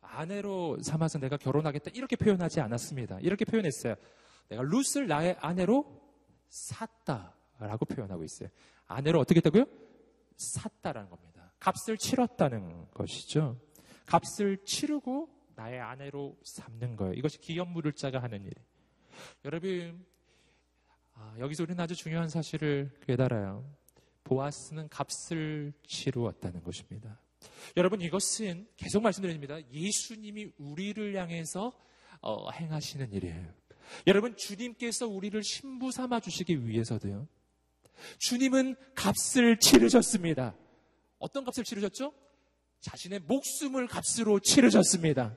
Speaker 1: 아내로 삼아서 내가 결혼하겠다 이렇게 표현하지 않았습니다. 이렇게 표현했어요. 내가 룻을 나의 아내로 샀다라고 표현하고 있어요. 아내를 어떻게 했다고요? 샀다라는 겁니다. 값을 치렀다는 것이죠. 값을 치르고 나의 아내로 삼는 거예요. 이것이 기업물을 자가 하는 일. 여러분, 아, 여기서 우리는 아주 중요한 사실을 깨달아요. 보아스는 값을 치루었다는 것입니다. 여러분, 이것은 계속 말씀드립니다. 예수님이 우리를 향해서 어, 행하시는 일이에요. 여러분, 주님께서 우리를 신부 삼아 주시기 위해서도요. 주님은 값을 치르셨습니다. 어떤 값을 치르셨죠? 자신의 목숨을 값으로 치르셨습니다.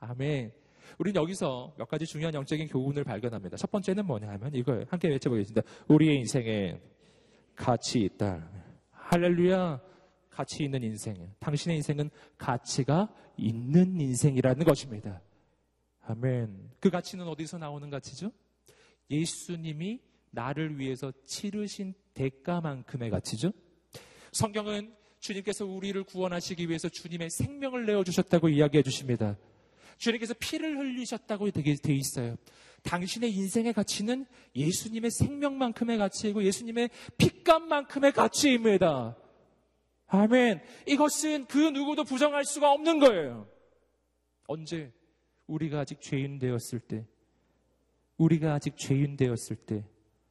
Speaker 1: 아멘. 우리는 여기서 몇 가지 중요한 영적인 교훈을 발견합니다. 첫 번째는 뭐냐 하면 이거예요. 함께 외쳐보겠습니다. 우리의 인생에 가치 있다. 할렐루야. 가치 있는 인생. 당신의 인생은 가치가 있는 인생이라는 것입니다. 아멘. 그 가치는 어디서 나오는 가치죠? 예수님이 나를 위해서 치르신 대가만큼의 가치죠? 성경은 주님께서 우리를 구원하시기 위해서 주님의 생명을 내어주셨다고 이야기해 주십니다. 주님께서 피를 흘리셨다고 돼 있어요. 당신의 인생의 가치는 예수님의 생명만큼의 가치이고 예수님의 피값만큼의 가치입니다. 아멘. 이것은 그 누구도 부정할 수가 없는 거예요. 언제? 우리가 아직 죄인 되었을 때, 우리가 아직 죄인 되었을 때,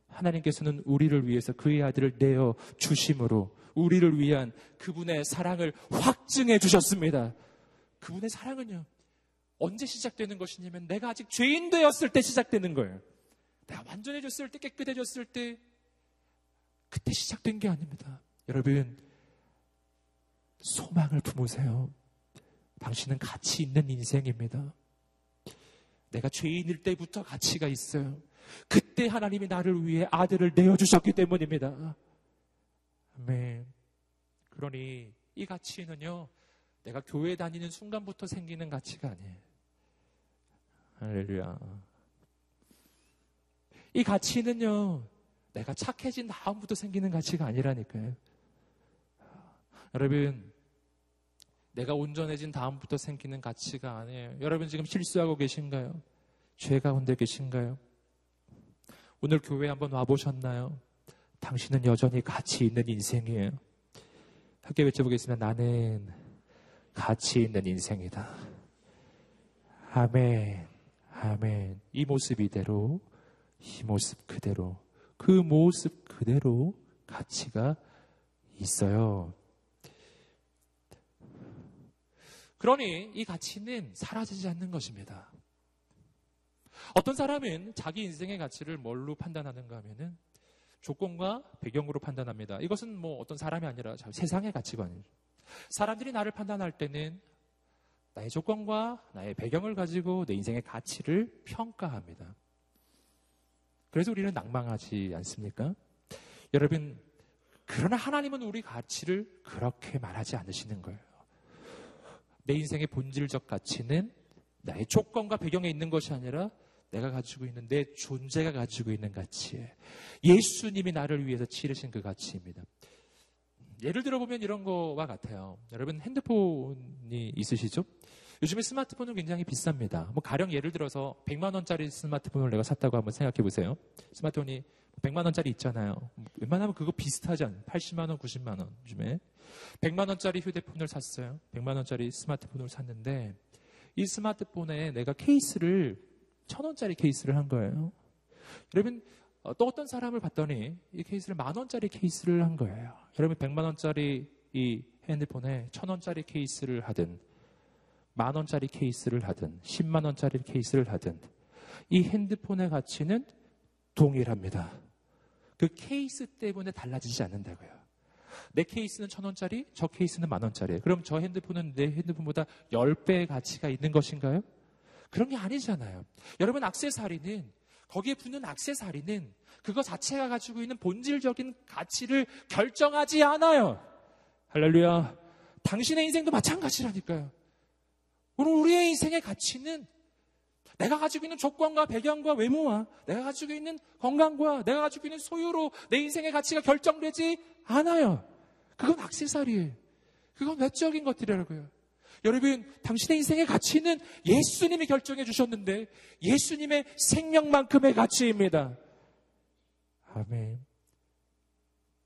Speaker 1: 하나님께서는 우리를 위해서 그의 아들을 내어 주심으로 우리를 위한 그분의 사랑을 확증해 주셨습니다. 그분의 사랑은요, 언제 시작되는 것이냐면 내가 아직 죄인 되었을 때 시작되는 거예요. 내가 완전해졌을 때, 깨끗해졌을 때, 그때 시작된 게 아닙니다. 여러분, 소망을 품으세요. 당신은 가치 있는 인생입니다. 내가 죄인일 때부터 가치가 있어요. 그때 하나님이 나를 위해 아들을 내어주셨기 때문입니다. 아멘. 그러니 이 가치는요, 내가 교회 다니는 순간부터 생기는 가치가 아니에요. 할렐루야. 이 가치는요, 내가 착해진 다음부터 생기는 가치가 아니라니까요. 여러분, 내가 온전해진 다음부터 생기는 가치가 아니에요. 여러분 지금 실수하고 계신가요? 죄 가운데 계신가요? 오늘 교회 한번 와보셨나요? 당신은 여전히 가치 있는 인생이에요. 함께 외쳐보겠습니다. 나는 가치 있는 인생이다. 아멘, 아멘. 이 모습 이대로, 이 모습 그대로, 그 모습 그대로 가치가 있어요. 그러니 이 가치는 사라지지 않는 것입니다. 어떤 사람은 자기 인생의 가치를 뭘로 판단하는가 하면은 조건과 배경으로 판단합니다. 이것은 뭐 어떤 사람이 아니라 세상의 가치관이죠. 사람들이 나를 판단할 때는 나의 조건과 나의 배경을 가지고 내 인생의 가치를 평가합니다. 그래서 우리는 낭망하지 않습니까? 여러분, 그러나 하나님은 우리 가치를 그렇게 말하지 않으시는 거예요. 내 인생의 본질적 가치는 나의 조건과 배경에 있는 것이 아니라 내가 가지고 있는 내 존재가 가지고 있는 가치예요. 예수님이 나를 위해서 치르신 그 가치입니다. 예를 들어보면 이런 거와 같아요. 여러분 핸드폰이 있으시죠? 요즘에 스마트폰은 굉장히 비쌉니다. 뭐 가령 예를 들어서 100만 원짜리 스마트폰을 내가 샀다고 한번 생각해 보세요. 스마트폰이 100만 원짜리 있잖아요. 웬만하면 그거 비슷하지 않아요? 80만 원, 90만 원 요즘에. 100만 원짜리 휴대폰을 샀어요. 100만 원짜리 스마트폰을 샀는데 이 스마트폰에 내가 케이스를 천 원짜리 케이스를 한 거예요. 여러분 어, 또 어떤 사람을 봤더니 이 케이스를 만 원짜리 케이스를 한 거예요. 여러분 100만 원짜리 이 핸드폰에 천 원짜리 케이스를 하든 만 원짜리 케이스를 하든 10만 원짜리 케이스를 하든 이 핸드폰의 가치는 동일합니다. 그 케이스 때문에 달라지지 않는다고요. 내 케이스는 천 원짜리, 저 케이스는 만 원짜리. 그럼 저 핸드폰은 내 핸드폰보다 10배의 가치가 있는 것인가요? 그런 게 아니잖아요. 여러분, 악세사리는, 거기에 붙는 악세사리는 그거 자체가 가지고 있는 본질적인 가치를 결정하지 않아요. 할렐루야. 당신의 인생도 마찬가지라니까요. 우리의 인생의 가치는 내가 가지고 있는 조건과 배경과 외모와 내가 가지고 있는 건강과 내가 가지고 있는 소유로 내 인생의 가치가 결정되지 않아요. 그건 악세사리예요. 그건 외적인 것들이라고요. 여러분, 당신의 인생의 가치는 예수님이 결정해 주셨는데 예수님의 생명만큼의 가치입니다. 아멘.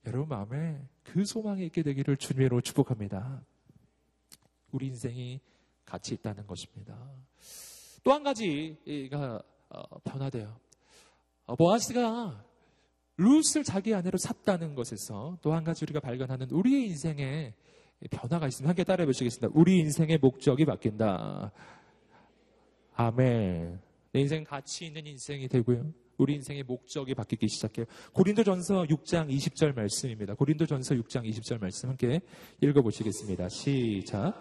Speaker 1: 여러분 마음에 그 소망이 있게 되기를 주님으로 축복합니다. 우리 인생이 가치 있다는 것입니다. 또 한 가지가 어, 변화돼요. 어, 보아스가 룻을 자기 아내로 샀다는 것에서 또 한 가지 우리가 발견하는 우리의 인생에 변화가 있으면 함께 따라해 보시겠습니다. 우리 인생의 목적이 바뀐다. 아멘. 내 인생 가치 있는 인생이 되고요. 우리 인생의 목적이 바뀌기 시작해요. 고린도전서 6장 20절 말씀입니다. 고린도전서 6장 20절 말씀 함께 읽어 보시겠습니다. 시작.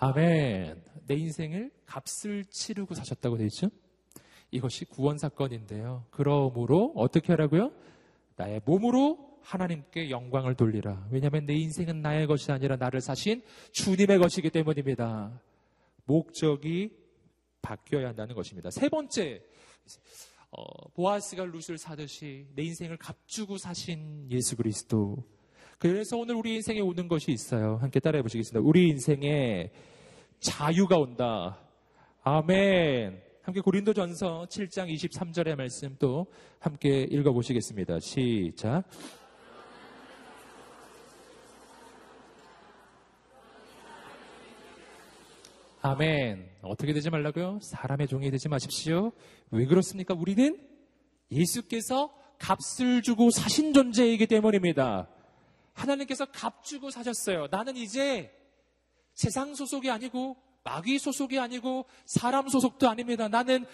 Speaker 1: 아멘. 내 인생을 값을 치르고 사셨다고 되어 있죠? 이것이 구원 사건인데요. 그러므로 어떻게 하라고요? 나의 몸으로 하나님께 영광을 돌리라. 왜냐하면 내 인생은 나의 것이 아니라 나를 사신 주님의 것이기 때문입니다. 목적이 바뀌어야 한다는 것입니다. 세 번째, 어, 보아스가 룻을 사듯이 내 인생을 값주고 사신 예수 그리스도. 그래서 오늘 우리 인생에 오는 것이 있어요. 함께 따라해 보시겠습니다. 우리 인생에 자유가 온다. 아멘. 함께 고린도 전서 7장 23절의 말씀 또 함께 읽어 보시겠습니다. 시작. 아멘. 어떻게 되지 말라고요? 사람의 종이 되지 마십시오. 왜 그렇습니까? 우리는 예수께서 값을 주고 사신 존재이기 때문입니다. 하나님께서 값 주고 사셨어요. 나는 이제 세상 소속이 아니고 마귀 소속이 아니고 사람 소속도 아닙니다. 나는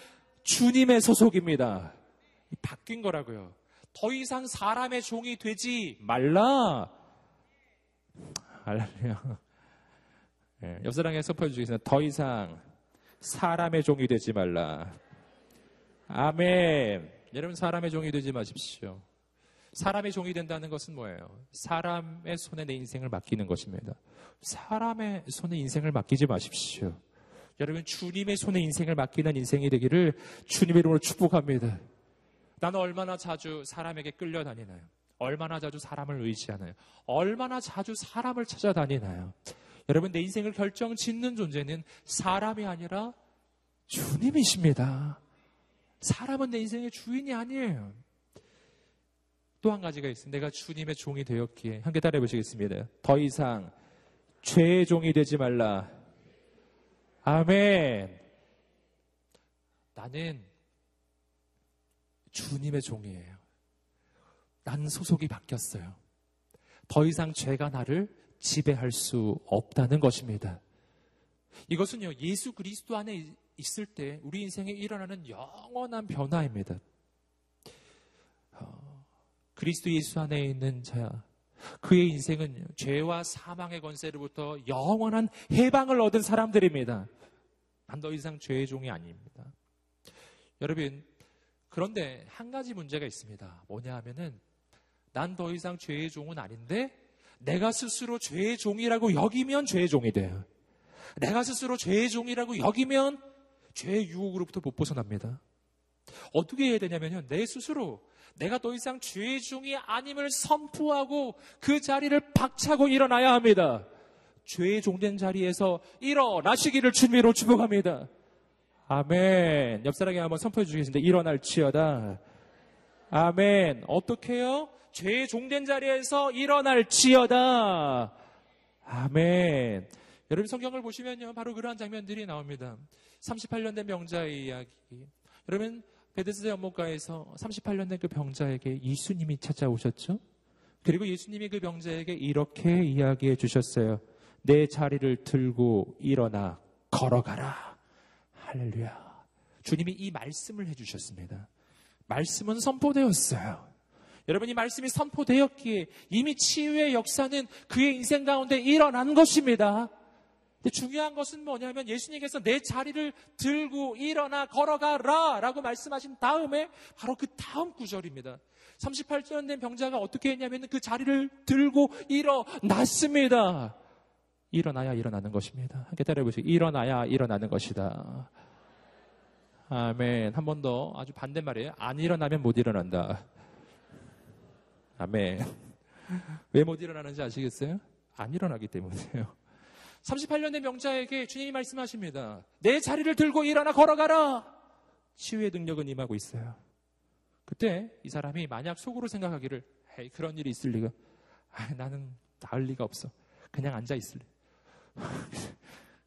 Speaker 1: 주님의 소속입니다. 바뀐 거라고요. 더 이상 사람의 종이 되지 말라. 할렐루야. 예, 옆 사람에게 선포해 주겠습니다. 더 이상 사람의 종이 되지 말라. 아멘. 여러분 사람의 종이 되지 마십시오. 사람의 종이 된다는 것은 뭐예요? 사람의 손에 내 인생을 맡기는 것입니다. 사람의 손에 인생을 맡기지 마십시오. 여러분 주님의 손에 인생을 맡기는 인생이 되기를 주님의 이름으로 축복합니다. 나는 얼마나 자주 사람에게 끌려다니나요? 얼마나 자주 사람을 의지하나요? 얼마나 자주 사람을 찾아다니나요? 여러분 내 인생을 결정 짓는 존재는 사람이 아니라 주님이십니다. 사람은 내 인생의 주인이 아니에요. 또 한 가지가 있습니다. 내가 주님의 종이 되었기에 함께 따라해 보시겠습니다. 더 이상 죄의 종이 되지 말라. 아멘. 나는 주님의 종이에요. 난 소속이 바뀌었어요. 더 이상 죄가 나를 지배할 수 없다는 것입니다. 이것은요, 예수 그리스도 안에 있을 때 우리 인생에 일어나는 영원한 변화입니다. 어, 그리스도 예수 안에 있는 자, 그의 인생은 죄와 사망의 권세로부터 영원한 해방을 얻은 사람들입니다. 난 더 이상 죄의 종이 아닙니다. 여러분, 그런데 한 가지 문제가 있습니다. 뭐냐 하면은 난 더 이상 죄의 종은 아닌데 내가 스스로 죄의 종이라고 여기면 죄의 종이 돼요. 내가 스스로 죄의 종이라고 여기면 죄의 유혹으로부터 못 벗어납니다. 어떻게 해야 되냐면요. 내 스스로 내가 더 이상 죄의 종이 아님을 선포하고 그 자리를 박차고 일어나야 합니다. 죄의 종된 자리에서 일어나시기를 주님으로 축복합니다. 아멘. 옆 사람에게 한번 선포해 주시겠습니다. 일어날지어다. 아멘. 어떻게 해요? 죄의 종된 자리에서 일어날지어다. 아멘. 여러분 성경을 보시면요. 바로 그러한 장면들이 나옵니다. 38년 된 병자의 이야기. 여러분 베데스다 연못가에서 38년 된 그 병자에게 예수님이 찾아오셨죠? 그리고 예수님이 그 병자에게 이렇게 이야기해 주셨어요. 내 자리를 들고 일어나 걸어가라. 할렐루야. 주님이 이 말씀을 해 주셨습니다. 말씀은 선포되었어요. 여러분 이 말씀이 선포되었기에 이미 치유의 역사는 그의 인생 가운데 일어난 것입니다. 중요한 것은 뭐냐면 예수님께서 내 자리를 들고 일어나 걸어가라 라고 말씀하신 다음에 바로 그 다음 구절입니다. 38년 된 병자가 어떻게 했냐면 그 자리를 들고 일어났습니다. 일어나야 일어나는 것입니다. 함께 따라해보시고 일어나야 일어나는 것이다. 아멘. 한 번 더 아주 반대말이에요. 안 일어나면 못 일어난다. 아멘. 왜 못 일어나는지 아시겠어요? 안 일어나기 때문이에요. 38년 된 명자에게 주님이 말씀하십니다. 내 자리를 들고 일어나 걸어가라. 치유의 능력은 임하고 있어요. 그때 이 사람이 만약 속으로 생각하기를 에이, 그런 일이 있을 리가 아, 나는 나을 리가 없어. 그냥 앉아 있을래.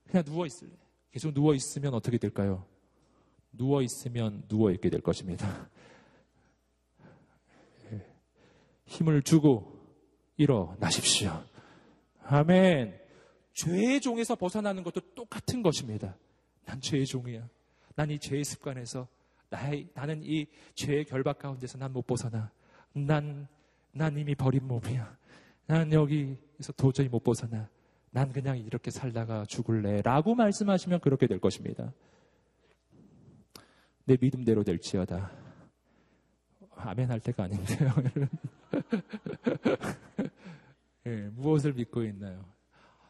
Speaker 1: 그냥 누워 있을래. 계속 누워 있으면 어떻게 될까요? 누워 있으면 누워 있게 될 것입니다. 예. 힘을 주고 일어나십시오. 아멘. 죄의 종에서 벗어나는 것도 똑같은 것입니다. 난 죄의 종이야. 난 이 죄의 습관에서 나의, 나는 이 죄의 결박 가운데서 난 못 벗어나. 난, 난 이미 버린 몸이야. 난 여기서 도저히 못 벗어나. 난 그냥 이렇게 살다가 죽을래. 라고 말씀하시면 그렇게 될 것입니다. 내 믿음대로 될지어다. 아멘 할 때가 아닌데요. 네, 무엇을 믿고 있나요?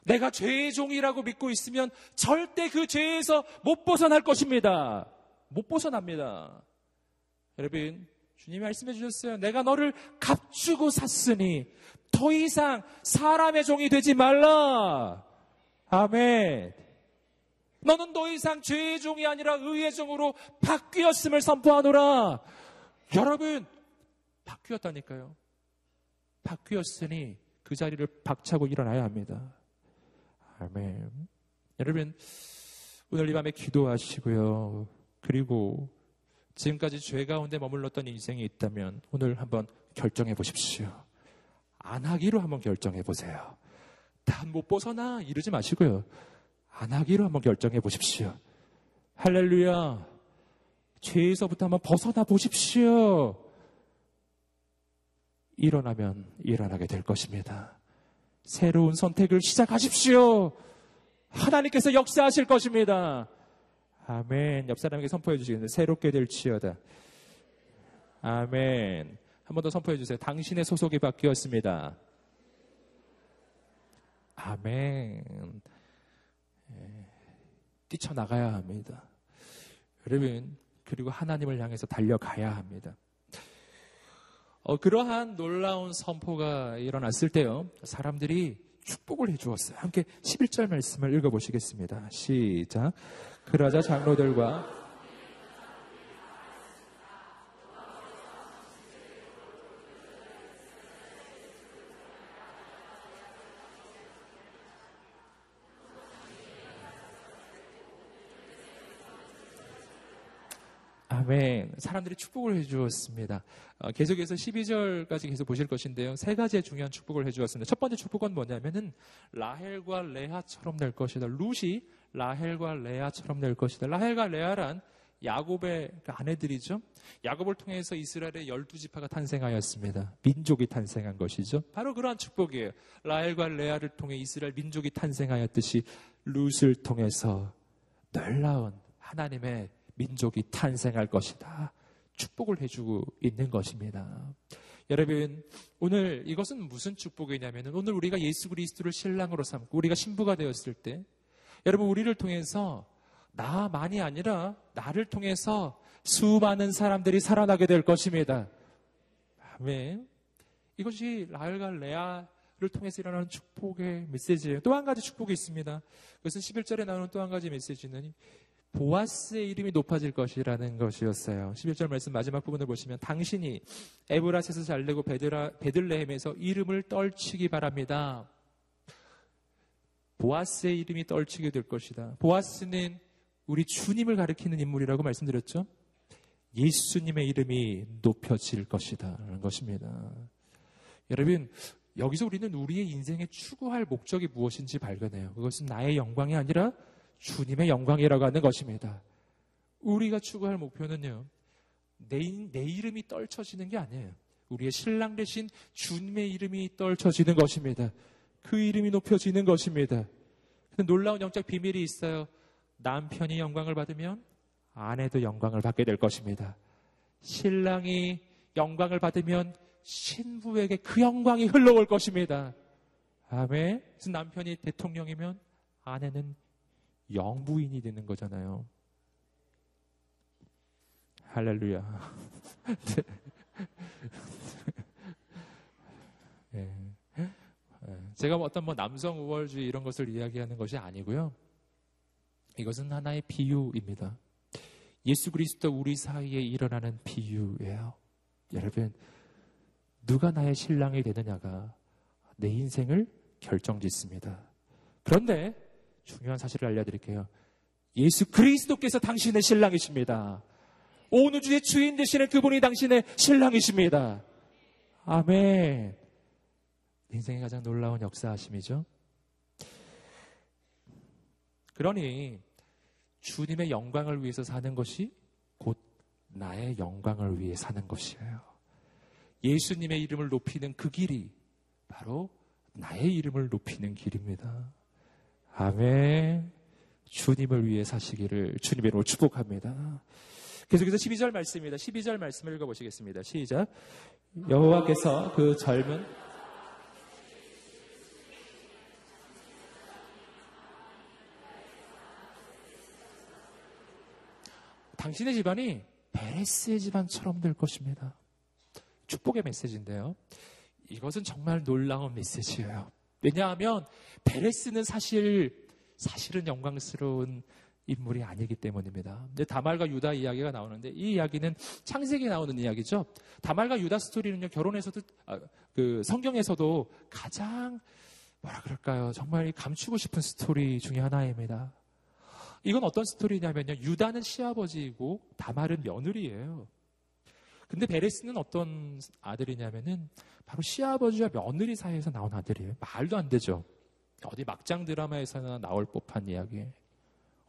Speaker 1: 내가 죄의 종이라고 믿고 있으면 절대 그 죄에서 못 벗어날 것입니다. 못 벗어납니다. 여러분, 주님이 말씀해 주셨어요. 내가 너를 값주고 샀으니 더 이상 사람의 종이 되지 말라. 아멘. 너는 더 이상 죄의 종이 아니라 의의 종으로 바뀌었음을 선포하노라. 여러분, 바뀌었다니까요. 바뀌었으니 그 자리를 박차고 일어나야 합니다. 아멘. 여러분, 오늘 이 밤에 기도하시고요. 그리고 지금까지 죄 가운데 머물렀던 인생이 있다면 오늘 한번 결정해 보십시오. 안 하기로 한번 결정해 보세요. 다못 벗어나 이러지 마시고요. 안 하기로 한번 결정해 보십시오. 할렐루야. 죄에서부터 한번 벗어나 보십시오. 일어나면 일어나게 될 것입니다. 새로운 선택을 시작하십시오. 하나님께서 역사하실 것입니다. 아멘. 옆 사람에게 선포해 주시겠는데 새롭게 될지어다. 아멘. 한 번 더 선포해 주세요. 당신의 소속이 바뀌었습니다. 아멘. 예, 뛰쳐나가야 합니다. 여러분, 그리고 하나님을 향해서 달려가야 합니다. 어, 그러한 놀라운 선포가 일어났을 때요, 사람들이 축복을 해주었어요. 함께 11절 말씀을 읽어보시겠습니다. 시작. 그러자 장로들과 아멘. 사람들이 축복을 해주었습니다. 어, 계속해서 12절까지 계속 보실 것인데요. 세 가지의 중요한 축복을 해주었습니다. 첫 번째 축복은 뭐냐면은 라헬과 레아처럼 될 것이다. 룻이 라헬과 레아처럼 될 것이다. 라헬과 레아란 야곱의 그 아내들이죠. 야곱을 통해서 이스라엘의 열두 지파가 탄생하였습니다. 민족이 탄생한 것이죠. 바로 그러한 축복이에요. 라헬과 레아를 통해 이스라엘 민족이 탄생하였듯이 룻을 통해서 놀라운 하나님의 민족이 탄생할 것이다. 축복을 해주고 있는 것입니다. 여러분, 오늘 이것은 무슨 축복이냐면 오늘 우리가 예수 그리스도를 신랑으로 삼고 우리가 신부가 되었을 때 여러분 우리를 통해서 나만이 아니라 나를 통해서 수많은 사람들이 살아나게 될 것입니다. 아멘. 이것이 라헬과 레아를 통해서 일어나는 축복의 메시지예요. 또 한 가지 축복이 있습니다. 그것은 11절에 나오는 또 한 가지 메시지는 보아스의 이름이 높아질 것이라는 것이었어요. 11절 말씀 마지막 부분을 보시면 당신이 에브라스에서 잘되고 베들레헴에서 이름을 떨치기 바랍니다. 보아스의 이름이 떨치게 될 것이다. 보아스는 우리 주님을 가리키는 인물이라고 말씀드렸죠. 예수님의 이름이 높여질 것이다. 라는 것입니다. 여러분, 여기서 우리는 우리의 인생에 추구할 목적이 무엇인지 발견해요. 그것은 나의 영광이 아니라 주님의 영광이라고 하는 것입니다. 우리가 추구할 목표는요, 내, 내 이름이 떨쳐지는 게 아니에요. 우리의 신랑 대신 주님의 이름이 떨쳐지는 것입니다. 그 이름이 높여지는 것입니다. 놀라운 영적 비밀이 있어요. 남편이 영광을 받으면 아내도 영광을 받게 될 것입니다. 신랑이 영광을 받으면 신부에게 그 영광이 흘러올 것입니다. 아멘. 남편이 대통령이면 아내는 영부인이 되는 거잖아요. 할렐루야. 네. 제가 뭐 어떤 뭐 남성 우월주의 이런 것을 이야기하는 것이 아니고요. 이것은 하나의 비유입니다. 예수 그리스도 우리 사이에 일어나는 비유예요. 여러분, 누가 나의 신랑이 되느냐가 내 인생을 결정 짓습니다. 그런데 중요한 사실을 알려드릴게요. 예수 그리스도께서 당신의 신랑이십니다. 온 우주의 주인 되시는 그분이 당신의 신랑이십니다. 아멘. 인생의 가장 놀라운 역사하심이죠. 그러니 주님의 영광을 위해서 사는 것이 곧 나의 영광을 위해 사는 것이에요. 예수님의 이름을 높이는 그 길이 바로 나의 이름을 높이는 길입니다. 아멘. 주님을 위해 사시기를 주님의 이름으로 축복합니다. 계속해서 12절 말씀입니다. 12절 말씀을 읽어보시겠습니다. 시작. 여호와께서 그 젊은 당신의 집안이 베레스의 집안처럼 될 것입니다. 축복의 메시지인데요. 이것은 정말 놀라운 메시지예요. 왜냐하면 베레스는 사실 사실은 영광스러운 인물이 아니기 때문입니다. 근데 다말과 유다 이야기가 나오는데 이 이야기는 창세기에 나오는 이야기죠. 다말과 유다 스토리는요 결혼에서도 아, 그 성경에서도 가장 뭐라 그럴까요? 정말 감추고 싶은 스토리 중에 하나입니다. 이건 어떤 스토리냐면요. 유다는 시아버지이고 다말은 며느리예요. 근데 베레스는 어떤 아들이냐면은 바로 시아버지와 며느리 사이에서 나온 아들이에요. 말도 안 되죠. 어디 막장 드라마에서나 나올 법한 이야기.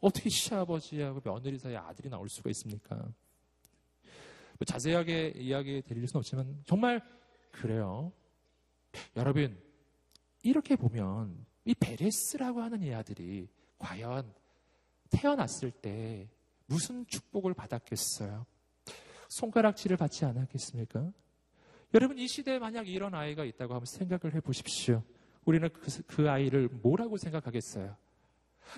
Speaker 1: 어떻게 시아버지하고 며느리 사이에 아들이 나올 수가 있습니까? 뭐 자세하게 이야기 드릴 수는 없지만 정말 그래요. 여러분 이렇게 보면 이 베레스라고 하는 이 아들이 과연 태어났을 때 무슨 축복을 받았겠어요? 손가락질을 받지 않았겠습니까? 여러분 이 시대에 만약 이런 아이가 있다고 한번 생각을 해 보십시오. 우리는 그, 그 아이를 뭐라고 생각하겠어요?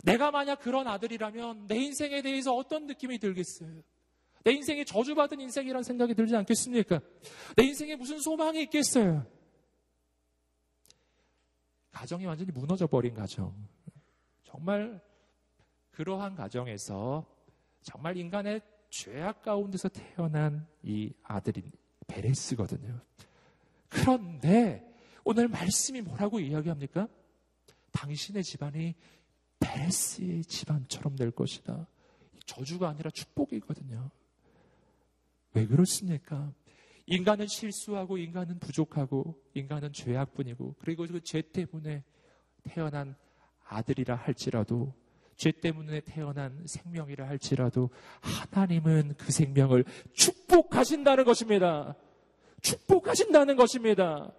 Speaker 1: 내가 만약 그런 아들이라면 내 인생에 대해서 어떤 느낌이 들겠어요? 내 인생이 저주받은 인생이라는 생각이 들지 않겠습니까? 내 인생에 무슨 소망이 있겠어요? 가정이 완전히 무너져 버린 가정. 정말 그러한 가정에서 정말 인간의 죄악 가운데서 태어난 이 아들인 베레스거든요. 그런데 오늘 말씀이 뭐라고 이야기합니까? 당신의 집안이 베레스의 집안처럼 될 것이다. 저주가 아니라 축복이거든요. 왜 그렇습니까? 인간은 실수하고 인간은 부족하고 인간은 죄악뿐이고 그리고 그 죄 때문에 태어난 아들이라 할지라도 죄 때문에 태어난 생명이라 할지라도 하나님은 그 생명을 축복하신다는 것입니다. 축복하신다는 것입니다.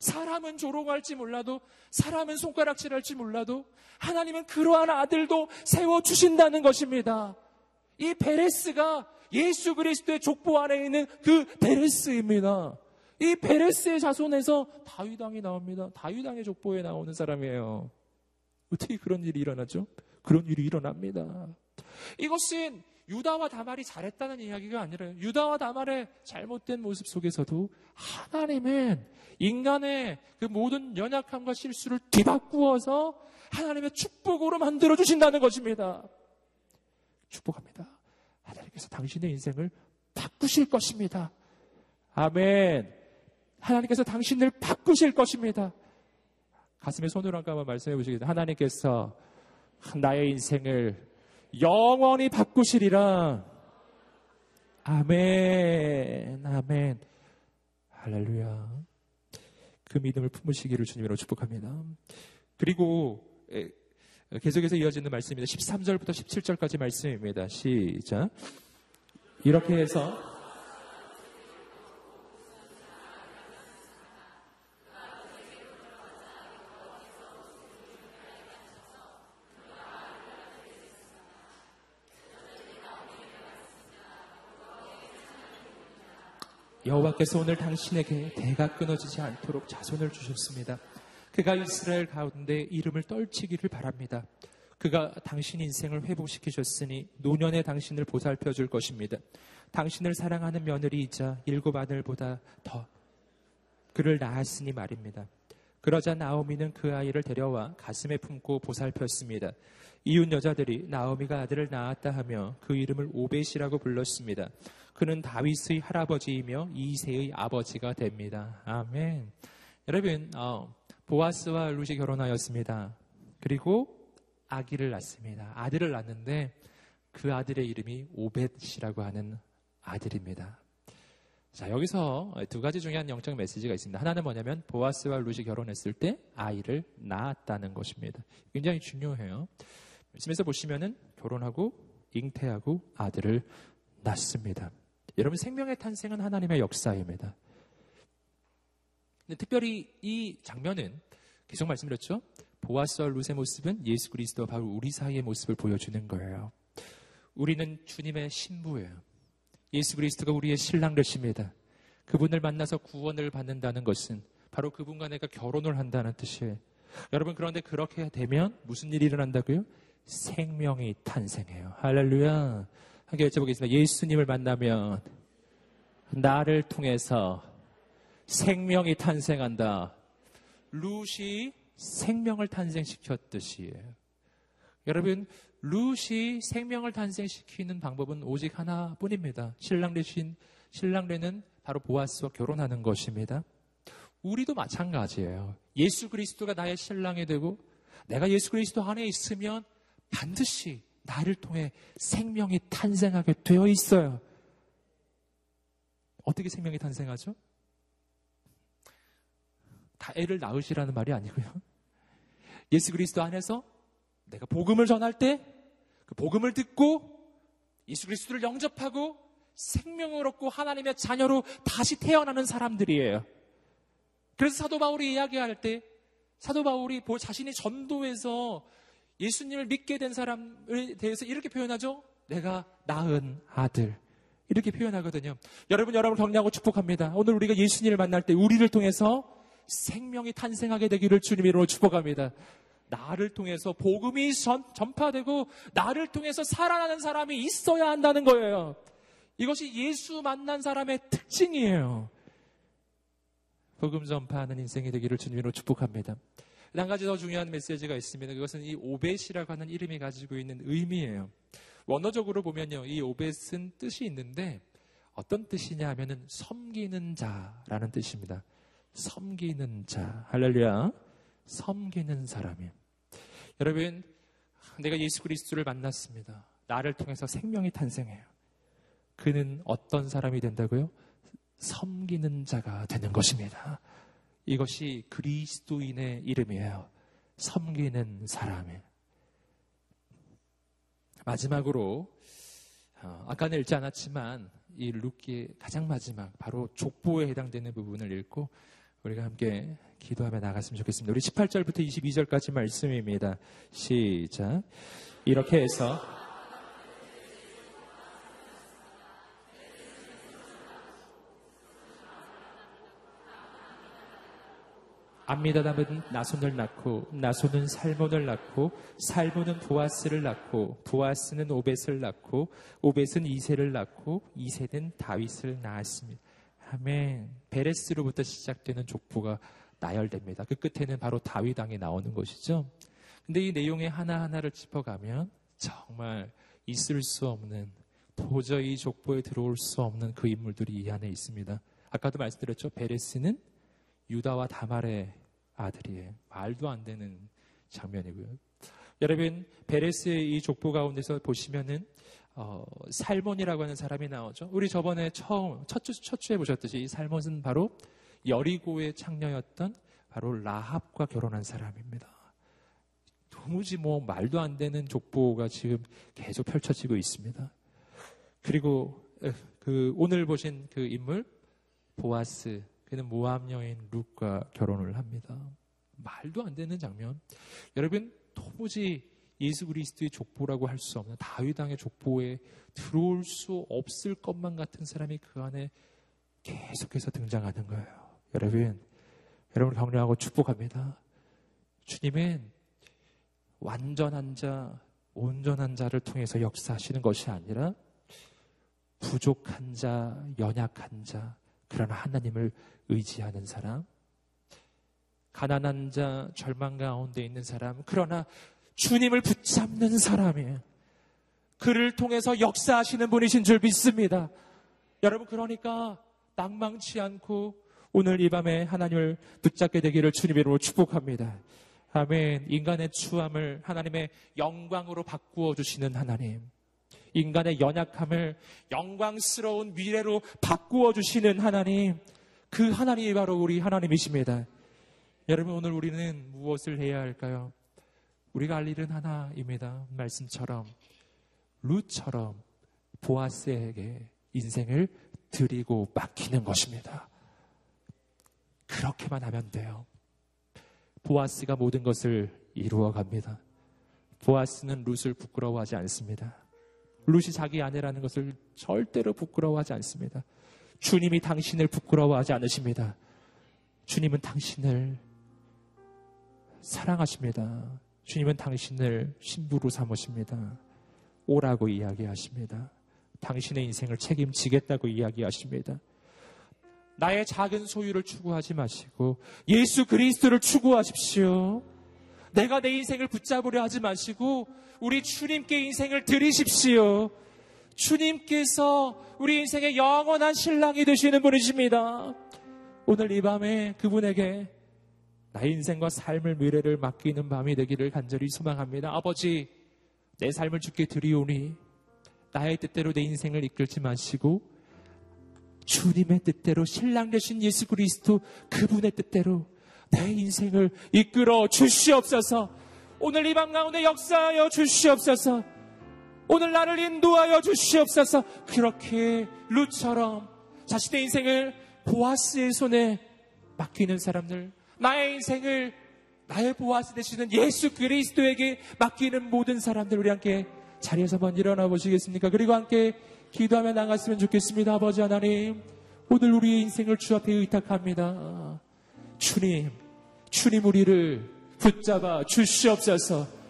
Speaker 1: 사람은 조롱할지 몰라도, 사람은 손가락질할지 몰라도, 하나님은 그러한 아들도 세워주신다는 것입니다. 이 베레스가 예수 그리스도의 족보 안에 있는 그 베레스입니다. 이 베레스의 자손에서 다윗왕이 나옵니다. 다윗왕의 족보에 나오는 사람이에요. 어떻게 그런 일이 일어나죠? 그런 일이 일어납니다. 이것은 유다와 다말이 잘했다는 이야기가 아니라 유다와 다말의 잘못된 모습 속에서도 하나님은 인간의 그 모든 연약함과 실수를 뒤바꾸어서 하나님의 축복으로 만들어 주신다는 것입니다. 축복합니다. 하나님께서 당신의 인생을 바꾸실 것입니다. 아멘. 하나님께서 당신을 바꾸실 것입니다. 가슴에 손을 한 가만 말씀해 보시겠습니다. 하나님께서 나의 인생을 영원히 바꾸시리라. 아멘, 아멘. 할렐루야. 그 믿음을 품으시기를 주님으로 축복합니다. 그리고 계속해서 이어지는 말씀입니다. 13절부터 17절까지 말씀입니다. 시작. 이렇게 해서 여호와께서 오늘 당신에게 대가 끊어지지 않도록 자손을 주셨습니다. 그가 이스라엘 가운데 이름을 떨치기를 바랍니다. 그가 당신 인생을 회복시키셨으니 노년에 당신을 보살펴 줄 것입니다. 당신을 사랑하는 며느리이자 일곱 아들보다 더 그를 낳았으니 말입니다. 그러자 나오미는 그 아이를 데려와 가슴에 품고 보살폈습니다. 이웃 여자들이 나오미가 아들을 낳았다 하며 그 이름을 오벳이라고 불렀습니다. 그는 다윗의 할아버지이며 이세의 아버지가 됩니다. 아멘. 여러분, 어, 보아스와 루시 결혼하였습니다. 그리고 아기를 낳습니다. 아들을 낳는데 그 아들의 이름이 오벳이라고 하는 아들입니다. 자, 여기서 두 가지 중요한 영적 메시지가 있습니다. 하나는 뭐냐면 보아스와 루시 결혼했을 때 아이를 낳았다는 것입니다. 굉장히 중요해요. 말씀에서 보시면은 결혼하고 잉태하고 아들을 낳습니다. 여러분 생명의 탄생은 하나님의 역사입니다. 특별히 이 장면은 계속 말씀드렸죠. 보아스와 루의 모습은 예수 그리스도와 바로 우리 사이의 모습을 보여주는 거예요. 우리는 주님의 신부예요. 예수 그리스도가 우리의 신랑 되십니다. 그분을 만나서 구원을 받는다는 것은 바로 그분과 내가 결혼을 한다는 뜻이에요. 여러분 그런데 그렇게 되면 무슨 일이 일어난다고요? 생명이 탄생해요. 할렐루야. 함께 여쭤보겠습니다. 예수님을 만나면 나를 통해서 생명이 탄생한다. 루시 생명을 탄생시켰듯이 여러분, 루시 생명을 탄생시키는 방법은 오직 하나뿐입니다. 신랑 대신 신랑대는 바로 보아스와 결혼하는 것입니다. 우리도 마찬가지예요. 예수 그리스도가 나의 신랑이 되고 내가 예수 그리스도 안에 있으면 반드시 나를 통해 생명이 탄생하게 되어 있어요. 어떻게 생명이 탄생하죠? 다 애를 낳으시라는 말이 아니고요. 예수 그리스도 안에서 내가 복음을 전할 때 그 복음을 듣고 예수 그리스도를 영접하고 생명을 얻고 하나님의 자녀로 다시 태어나는 사람들이에요. 그래서 사도 바울이 이야기할 때 사도 바울이 자신이 전도해서 예수님을 믿게 된 사람에 대해서 이렇게 표현하죠. 내가 낳은 아들. 이렇게 표현하거든요. 여러분, 여러분 격려하고 축복합니다. 오늘 우리가 예수님을 만날 때 우리를 통해서 생명이 탄생하게 되기를 주님 이름으로 축복합니다. 나를 통해서 복음이 전, 전파되고 나를 통해서 살아나는 사람이 있어야 한다는 거예요. 이것이 예수 만난 사람의 특징이에요. 복음 전파하는 인생이 되기를 주님으로 축복합니다. 한 가지 더 중요한 메시지가 있습니다. 그것은 이 오벳이라고 하는 이름이 가지고 있는 의미예요. 원어적으로 보면요. 이 오벳은 뜻이 있는데 어떤 뜻이냐 하면은 섬기는 자라는 뜻입니다. 섬기는 자. 할렐루야. 섬기는 사람이에요. 여러분, 내가 예수 그리스도를 만났습니다. 나를 통해서 생명이 탄생해요. 그는 어떤 사람이 된다고요? 섬기는 자가 되는 것입니다. 이것이 그리스도인의 이름이에요. 섬기는 사람이에요. 마지막으로 어, 아까는 읽지 않았지만 이 룻기의 가장 마지막 바로 족보에 해당되는 부분을 읽고 우리가 함께 기도하며 나갔으면 좋겠습니다. 우리 18절부터 22절까지 말씀입니다. 시작. 이렇게 해서 암미다답은 나손을 낳고 나손은 살몬을 낳고 살몬은 보아스를 낳고 보아스는 오벳을 낳고 오벳은 이세를 낳고 이세는 다윗을 낳았습니다. 아멘. 베레스로부터 시작되는 족보가 나열됩니다. 그 끝에는 바로 다윗 왕이 나오는 것이죠. 근데 이 내용의 하나하나를 짚어가면 정말 있을 수 없는 도저히 족보에 들어올 수 없는 그 인물들이 이 안에 있습니다. 아까도 말씀드렸죠. 베레스는 유다와 다말의 아들이에요. 말도 안 되는 장면이고요. 여러분 베레스의 이 족보 가운데서 보시면은 어, 살몬이라고 하는 사람이 나오죠. 우리 저번에 처음 첫, 주, 첫 주에 보셨듯이 이 살몬은 바로 여리고의 창녀였던 바로 라합과 결혼한 사람입니다. 도무지 뭐 말도 안 되는 족보가 지금 계속 펼쳐지고 있습니다. 그리고 그 오늘 보신 그 인물 보아스 그는 모함 여인 룩과 결혼을 합니다. 말도 안 되는 장면. 여러분 도무지 예수 그리스도의 족보라고 할 수 없는 다윗 왕의 족보에 들어올 수 없을 것만 같은 사람이 그 안에 계속해서 등장하는 거예요. 여러분, 여러분 격려하고 축복합니다. 주님은 완전한 자, 온전한 자를 통해서 역사하시는 것이 아니라 부족한 자, 연약한 자, 그러나 하나님을 의지하는 사람, 가난한 자, 절망 가운데 있는 사람, 그러나 주님을 붙잡는 사람이에요. 그를 통해서 역사하시는 분이신 줄 믿습니다. 여러분, 그러니까 낭망치 않고 오늘 이 밤에 하나님을 붙잡게 되기를 주님으로 축복합니다. 아멘. 인간의 추함을 하나님의 영광으로 바꾸어 주시는 하나님. 인간의 연약함을 영광스러운 미래로 바꾸어 주시는 하나님. 그 하나님이 바로 우리 하나님이십니다. 여러분, 오늘 우리는 무엇을 해야 할까요? 우리가 알 일은 하나입니다. 말씀처럼, 루처럼 보아스에게 인생을 드리고 맡기는 것입니다. 그렇게만 하면 돼요. 보아스가 모든 것을 이루어 갑니다. 보아스는 룻을 부끄러워하지 않습니다. 룻이 자기 아내라는 것을 절대로 부끄러워하지 않습니다. 주님이 당신을 부끄러워하지 않으십니다. 주님은 당신을 사랑하십니다. 주님은 당신을 신부로 삼으십니다. 오라고 이야기하십니다. 당신의 인생을 책임지겠다고 이야기하십니다. 나의 작은 소유를 추구하지 마시고 예수 그리스도를 추구하십시오. 내가 내 인생을 붙잡으려 하지 마시고 우리 주님께 인생을 드리십시오. 주님께서 우리 인생의 영원한 신랑이 되시는 분이십니다. 오늘 이 밤에 그분에게 나의 인생과 삶을 미래를 맡기는 밤이 되기를 간절히 소망합니다. 아버지, 내 삶을 주께 드리오니 나의 뜻대로 내 인생을 이끌지 마시고 주님의 뜻대로 신랑 되신 예수 그리스도 그분의 뜻대로 내 인생을 이끌어 주시옵소서. 오늘 이방 가운데 역사하여 주시옵소서. 오늘 나를 인도하여 주시옵소서. 그렇게 루처럼 자신의 인생을 보아스의 손에 맡기는 사람들, 나의 인생을 나의 보아스 되시는 예수 그리스도에게 맡기는 모든 사람들 우리 함께 자리에서 한번 일어나 보시겠습니까? 그리고 함께 기도하며 나갔으면 좋겠습니다. 아버지 하나님, 오늘 우리의 인생을 주 앞에 의탁합니다. 주님, 주님 우리를 붙잡아 주시옵소서.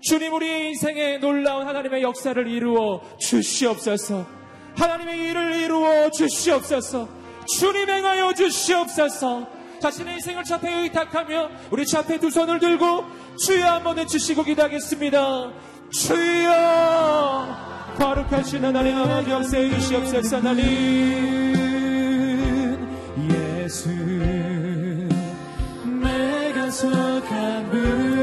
Speaker 1: 주님 우리의 인생에 놀라운 하나님의 역사를 이루어 주시옵소서. 하나님의 일을 이루어 주시옵소서. 주님 행하여 주시옵소서. 자신의 인생을 주 앞에 의탁하며 우리 주 앞에 두 손을 들고 주여 한번 해주시고 기도하겠습니다. 주여 거룩하신 하나님 아버지 역사해 주시옵소서 하나님
Speaker 2: 예수 내가 속한 분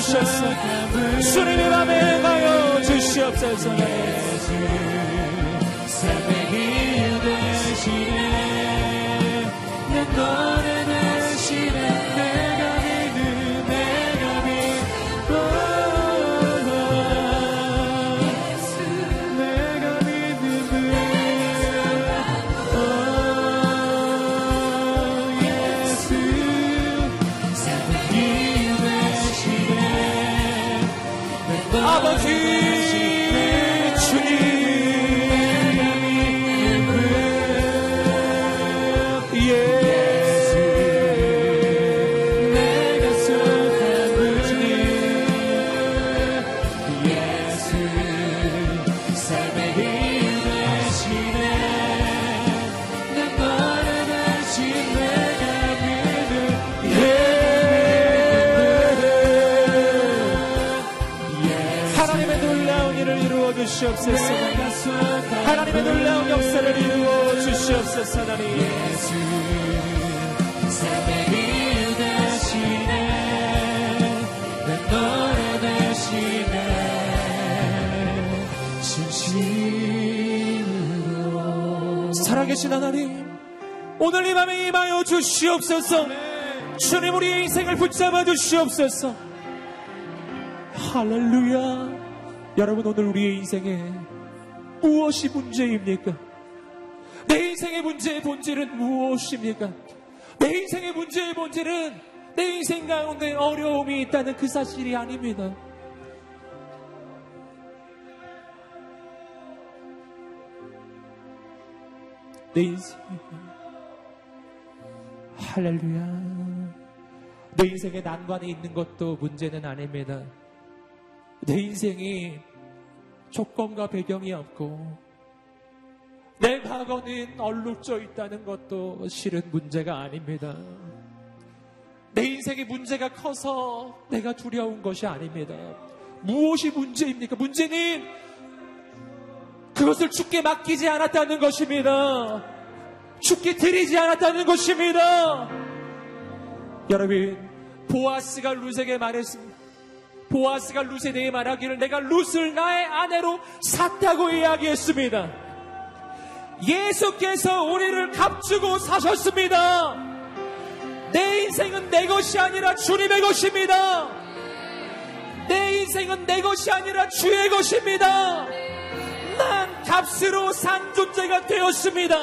Speaker 1: 주셨어 주님의 밤에 임하여 주시옵소서.
Speaker 2: 삶의 길 대신에 내노
Speaker 1: 주시옵소서 하나님
Speaker 2: 예수 길 대신에 내 노래 대신에 진심으로.
Speaker 1: 살아계신 하나님 오늘 이 밤에 임하여 주시옵소서. 주님 우리의 인생을 붙잡아 주시옵소서. 할렐루야. 여러분 오늘 우리의 인생에 무엇이 문제입니까? 내 인생의 문제의 본질은 무엇입니까? 내 인생의 문제의 본질은 내 인생 가운데 어려움이 있다는 그 사실이 아닙니다. 내 인생 할렐루야 내 인생에 난관이 있는 것도 문제는 아닙니다. 내 인생이 조건과 배경이 없고 내 과거는 얼룩져 있다는 것도 실은 문제가 아닙니다. 내 인생의 문제가 커서 내가 두려운 것이 아닙니다. 무엇이 문제입니까? 문제는 그것을 죽게 맡기지 않았다는 것입니다. 죽게 드리지 않았다는 것입니다. 여러분, 보아스가 룻에게 말했습니다. 보아스가 대해 말하기를 내가 룻을 나의 아내로 샀다고 이야기했습니다. 예수께서 우리를 값주고 사셨습니다. 내 인생은 내 것이 아니라 주님의 것입니다. 내 인생은 내 것이 아니라 주의 것입니다. 난 값으로 산 존재가 되었습니다.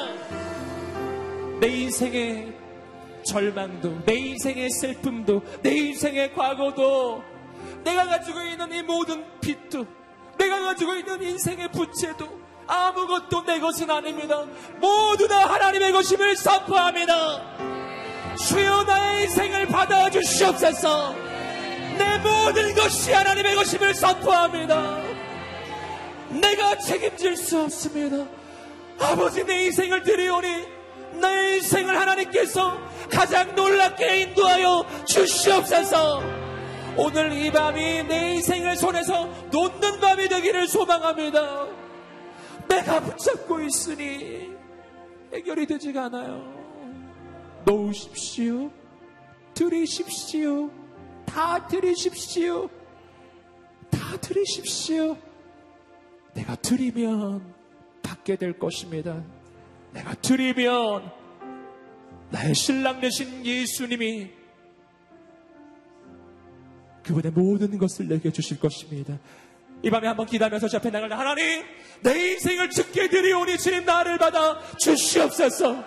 Speaker 1: 내 인생의 절망도, 내 인생의 슬픔도, 내 인생의 과거도, 내가 가지고 있는 이 모든 빚도, 내가 가지고 있는 인생의 부채도, 아무것도 내 것은 아닙니다. 모두 다 하나님의 것임을 선포합니다. 주여 나의 인생을 받아 주시옵소서. 내 모든 것이 하나님의 것임을 선포합니다. 내가 책임질 수 없습니다. 아버지 내 인생을 드리오니 내 인생을 하나님께서 가장 놀랍게 인도하여 주시옵소서. 오늘 이 밤이 내 인생을 손에서 놓는 밤이 되기를 소망합니다. 내가 붙잡고 있으니 해결이 되지가 않아요. 놓으십시오. 들이십시오. 다 들이십시오. 다 들이십시오. 내가 드리면 받게 될 것입니다. 내가 드리면 나의 신랑 되신 예수님이 그분의 모든 것을 내게 주실 것입니다. 이 밤에 한번 기도하면서 주 앞에 나갈 하나님 내 인생을 죽게 드리오니 주님 나를 받아 주시옵소서.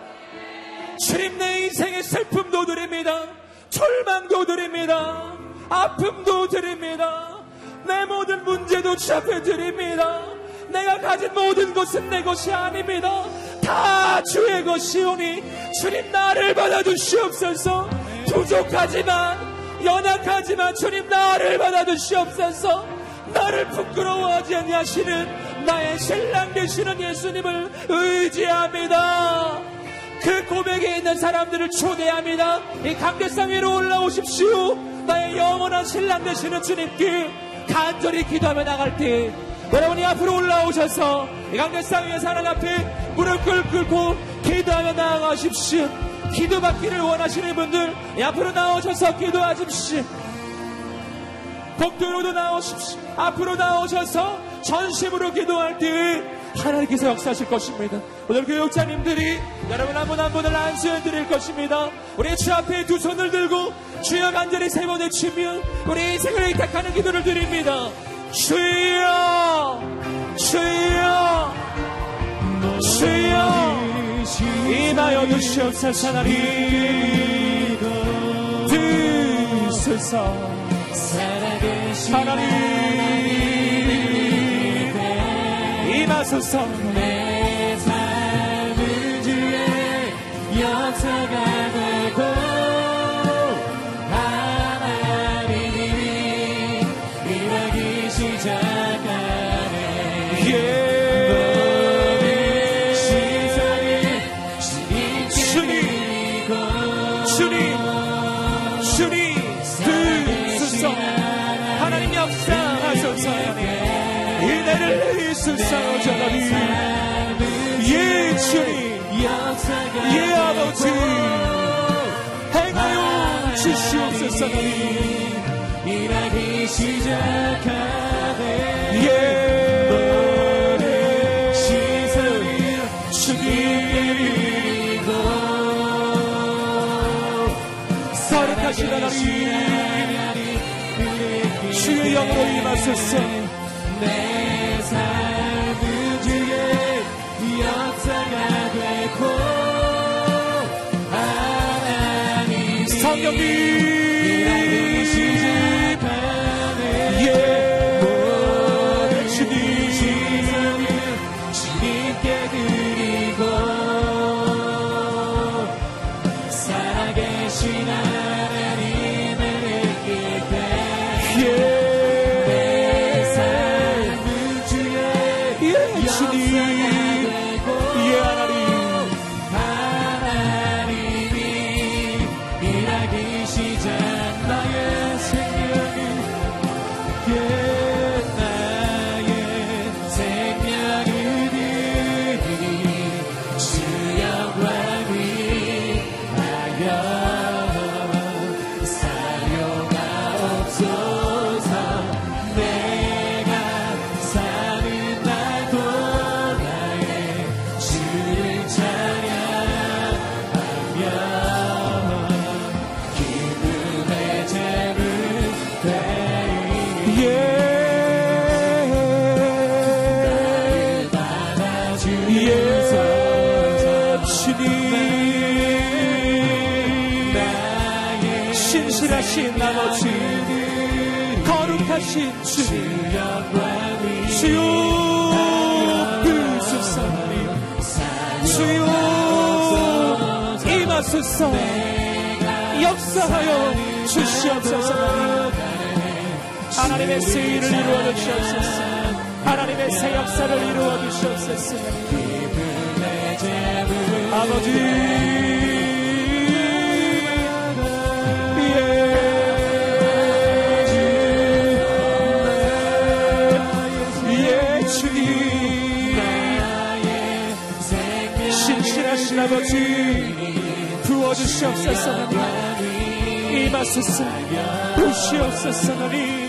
Speaker 1: 주님 내 인생의 슬픔도 드립니다. 절망도 드립니다. 아픔도 드립니다. 내 모든 문제도 주 앞에 드립니다. 내가 가진 모든 것은 내 것이 아닙니다. 다 주의 것이오니 주님 나를 받아 주시옵소서. 부족하지만 연약하지만 주님 나를 받아 주시옵소서 나를 부끄러워하지 아니하시는 나의 신랑 되시는 예수님을 의지합니다. 그 고백에 있는 사람들을 초대합니다. 이 강대상 위로 올라오십시오. 나의 영원한 신랑 되시는 주님께 간절히 기도하며 나갈 때 여러분이 앞으로 올라오셔서 이 강대상 위에 사는 앞에 무릎 꿇고 기도하며 나아가십시오. 기도받기를 원하시는 분들 앞으로 나오셔서 기도하십시오. 복도로도 나오십시오. 앞으로 나오셔서 전심으로 기도할 때 하나님께서 역사하실 것입니다. 오늘 교육자님들이 여러분 한 분 한 분을 안수해 드릴 것입니다. 우리 주 앞에 두 손을 들고 주여 간절히 세 번을 치며 우리 인생을 의탁하는 기도를 드립니다. 주여 주여 주여 임하여 주시옵소서 하나님 드소서 하나님 임하소서
Speaker 2: 하나님
Speaker 1: 예
Speaker 2: 주님.
Speaker 1: 예 아버지. 행하여 주시옵소서
Speaker 2: 일하기 시작하네
Speaker 1: 예
Speaker 2: 시선을
Speaker 1: 하나님 주의 영으로 임하소서 성령님
Speaker 2: 임하소서 역사하여 주시옵소서. 하나님의 새 일을 이루어 주시옵소서. 하나님의 새 역사를 이루어 주시옵소서. 아버지. 아버지 부어주시옵소서 임하소서 부시옵소서
Speaker 3: 완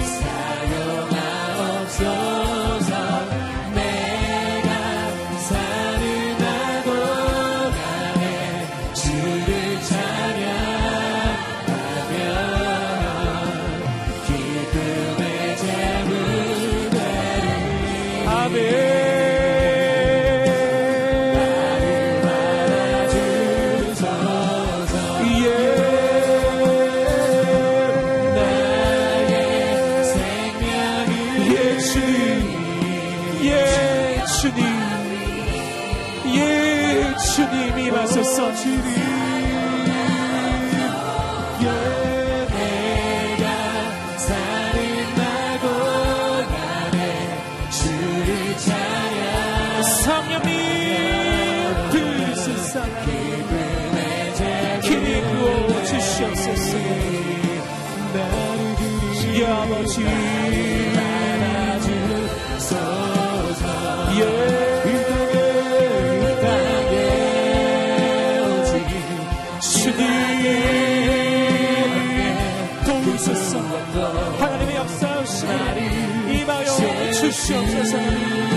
Speaker 2: Senhor, por essa.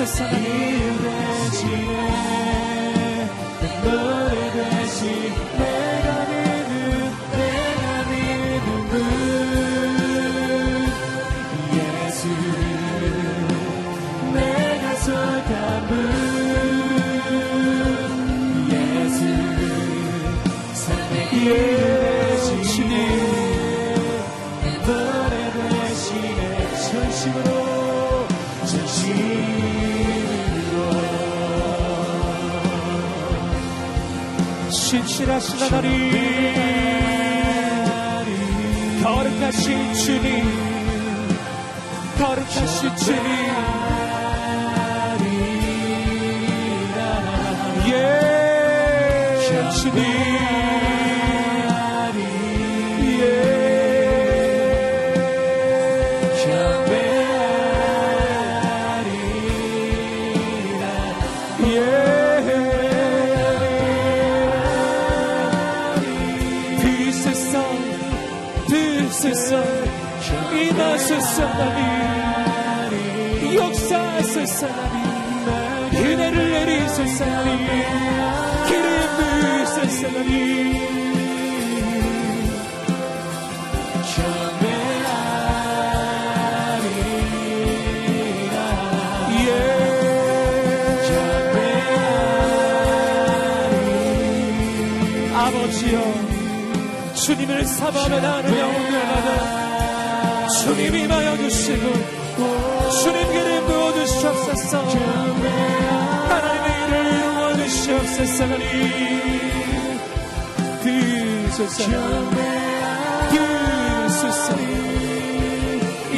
Speaker 2: 일 하신 하나님 거룩하신 주님. 거룩하신 주님 주님을 사모하며 나는 영원하다 주님 임하여 주시고 주님 기름 부어 주시옵소서. 하나님의 일을 이루어 주시옵소서 하나 님 드소서. 드소서.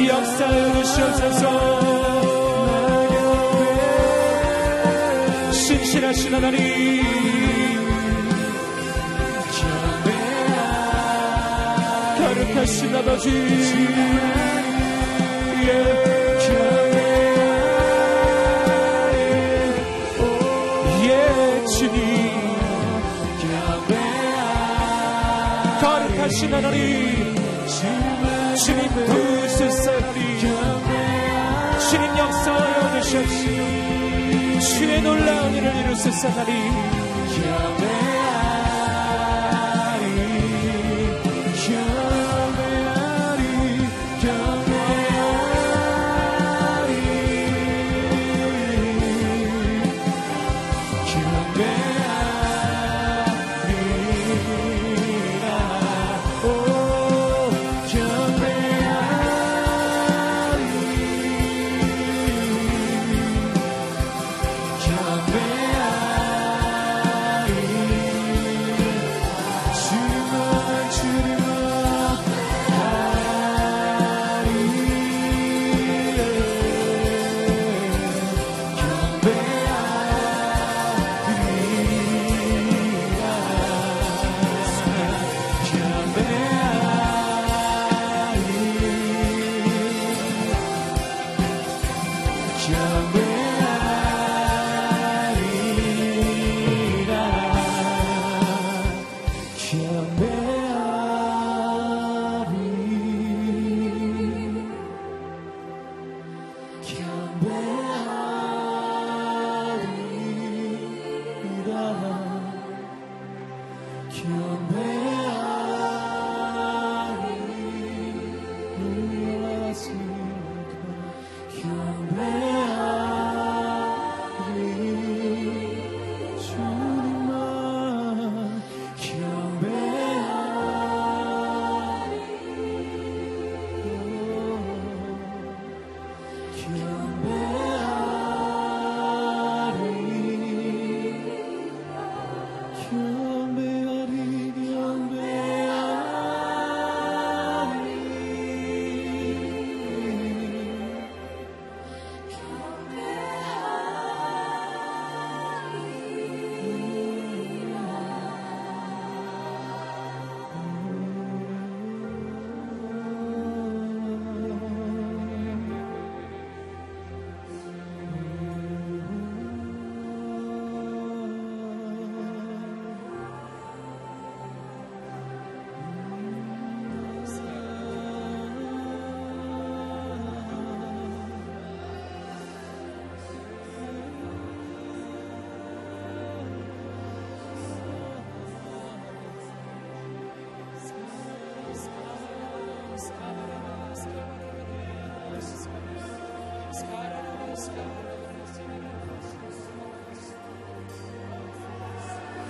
Speaker 2: 역사하여 주시옵소서. 신실하신 하나님. 거룩하신 아버지 거룩하신 하나님 주님 부수사 하나님 주님 역사하여 주시옵시고 주의 놀라운 일을 이루소서 하나님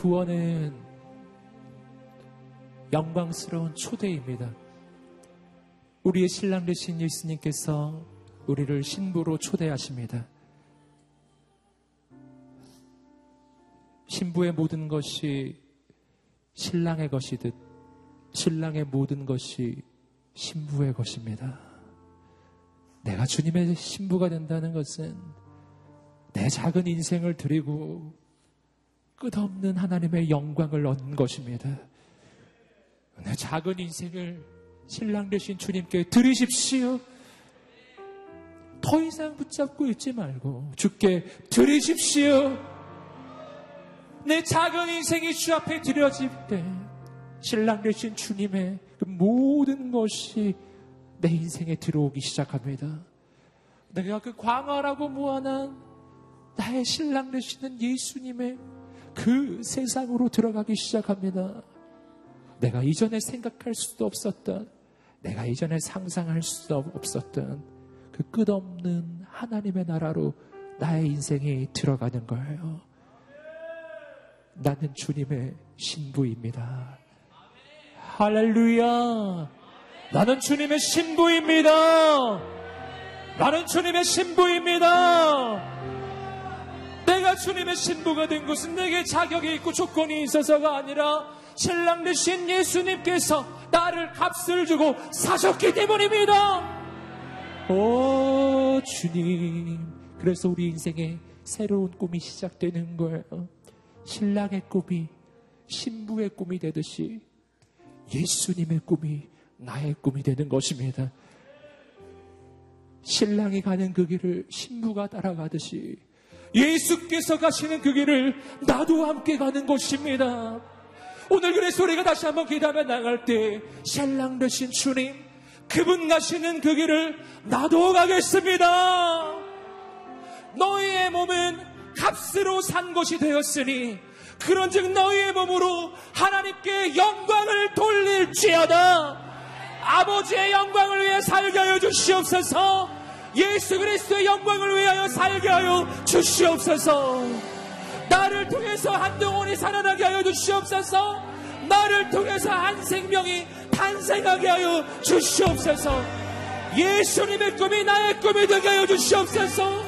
Speaker 1: 구원은 영광스러운 초대입니다. 우리의 신랑 되신 예수님께서 우리를 신부로 초대하십니다. 신부의 모든 것이 신랑의 것이듯 신랑의 모든 것이 신부의 것입니다. 내가 주님의 신부가 된다는 것은 내 작은 인생을 드리고 끝없는 하나님의 영광을 얻는 것입니다. 내 작은 인생을 신랑 되신 주님께 드리십시오. 더 이상 붙잡고 있지 말고 주께 드리십시오. 내 작은 인생이 주 앞에 드려질 때 신랑 되신 주님의 그 모든 것이 내 인생에 들어오기 시작합니다. 내가 그 광활하고 무한한 나의 신랑 되시는 예수님의 그 세상으로 들어가기 시작합니다. 내가 이전에 생각할 수도 없었던, 내가 이전에 상상할 수도 없었던 그 끝없는 하나님의 나라로 나의 인생이 들어가는 거예요. 나는 주님의 신부입니다. 할렐루야! 나는 주님의 신부입니다! 나는 주님의 신부입니다! 내가 주님의 신부가 된 것은 내게 자격이 있고 조건이 있어서가 아니라 신랑 되신 예수님께서 나를 값을 주고 사셨기 때문입니다. 오, 주님. 그래서 우리 인생에 새로운 꿈이 시작되는 거예요. 신랑의 꿈이 신부의 꿈이 되듯이 예수님의 꿈이 나의 꿈이 되는 것입니다. 신랑이 가는 그 길을 신부가 따라가듯이 예수께서 가시는 그 길을 나도 함께 가는 것입니다. 오늘 그래서 우리가 다시 한번 기도하며 나갈 때 신랑 되신 주님 그분 가시는 그 길을 나도 가겠습니다. 너희의 몸은 값으로 산 것이 되었으니 그런즉 너희의 몸으로 하나님께 영광을 돌릴지어다. 아버지의 영광을 위해 살게 하여 주시옵소서. 예수 그리스도의 영광을 위하여 살게 하여 주시옵소서. 나를 통해서 한동훈이 살아나게 하여 주시옵소서. 나를 통해서 한 생명이 탄생하게 하여 주시옵소서. 예수님의 꿈이 나의 꿈이 되게 하여 주시옵소서.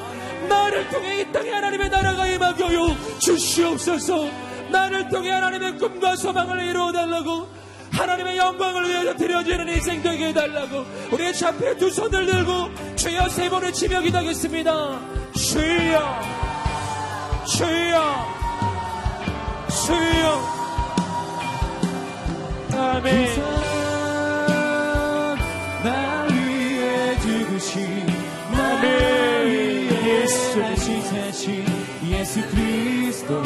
Speaker 1: 나를 통해 이 땅에 하나님의 나라가 임하게 하여 주시옵소서. 나를 통해 하나님의 꿈과 소망을 이루어 달라고 하나님의 영광을 위해서 드려지는 인생 되게 해달라고 우리의 좌표에 두 손을 들고 주여 세 번을 치며 기도하겠습니다. 주여 주여 주여 아멘
Speaker 2: 나 나. 위해 사신 예수 그리스도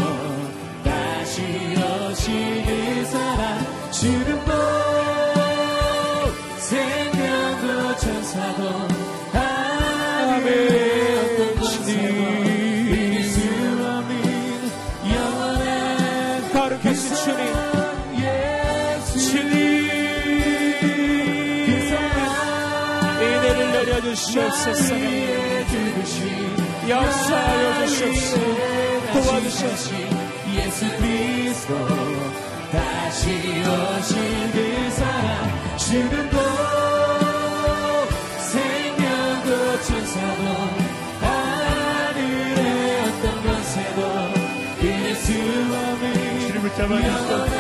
Speaker 1: 내려주시옵소서 역사하여 주시옵소서. 도와주시옵소서
Speaker 2: 예수 그리스도 다시 오신 그 사랑 죽음도 생명도 천사도 하늘의 어떤 권세도 이길 수 없는
Speaker 4: 붙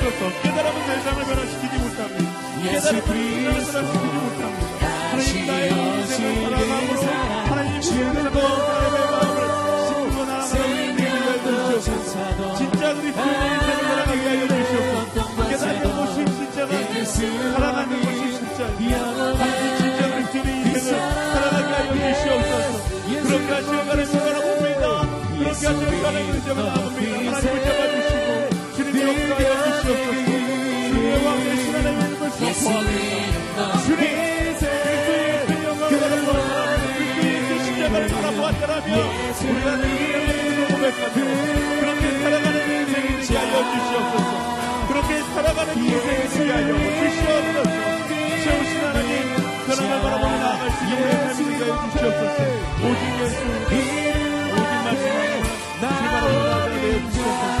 Speaker 4: 주시옵소서. 깨달음은 세상을 변화시키지 못합니다. 깨달음은 세상을 변화시키지 못합니다. 하나님 나의 인생을 살아감으로 하나님 인생을 주시옵소서. 진짜 그리스도의 인생을 살아가게 하여 주시옵소서. 깨닫는 것이 진짜가 살아가는 것이 진짜 당신 진짜 그리스도의 인생을 살아가게 하여 주시옵소서. 그렇게 하시어 가는 시간을 봅니다. 그렇게 하시어 가는 인생을 나눕니다. 하나님을 잡아주시고 주님의 역사하여 주시옵소서. 주님의 왕 되신 하나님을 선포합니다. 주님 그리스도의 영광을 바라보고 그리스도의 십자가를 바라보았더라면 우리가 주님의 고백하며 그렇게 살아가는 인생이 되게 하여 주시옵소서. 그렇게 살아가는 인생이 되게 하여 주시옵소서. 세우신 하나님 그나마 바라보며 나아갈 수 있는 삶이 되게 주시옵소서. 오직 예수 오직 주님으로 나아가게 하여 주시옵소서.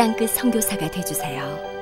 Speaker 5: 땅끝 선교사가 되주세요.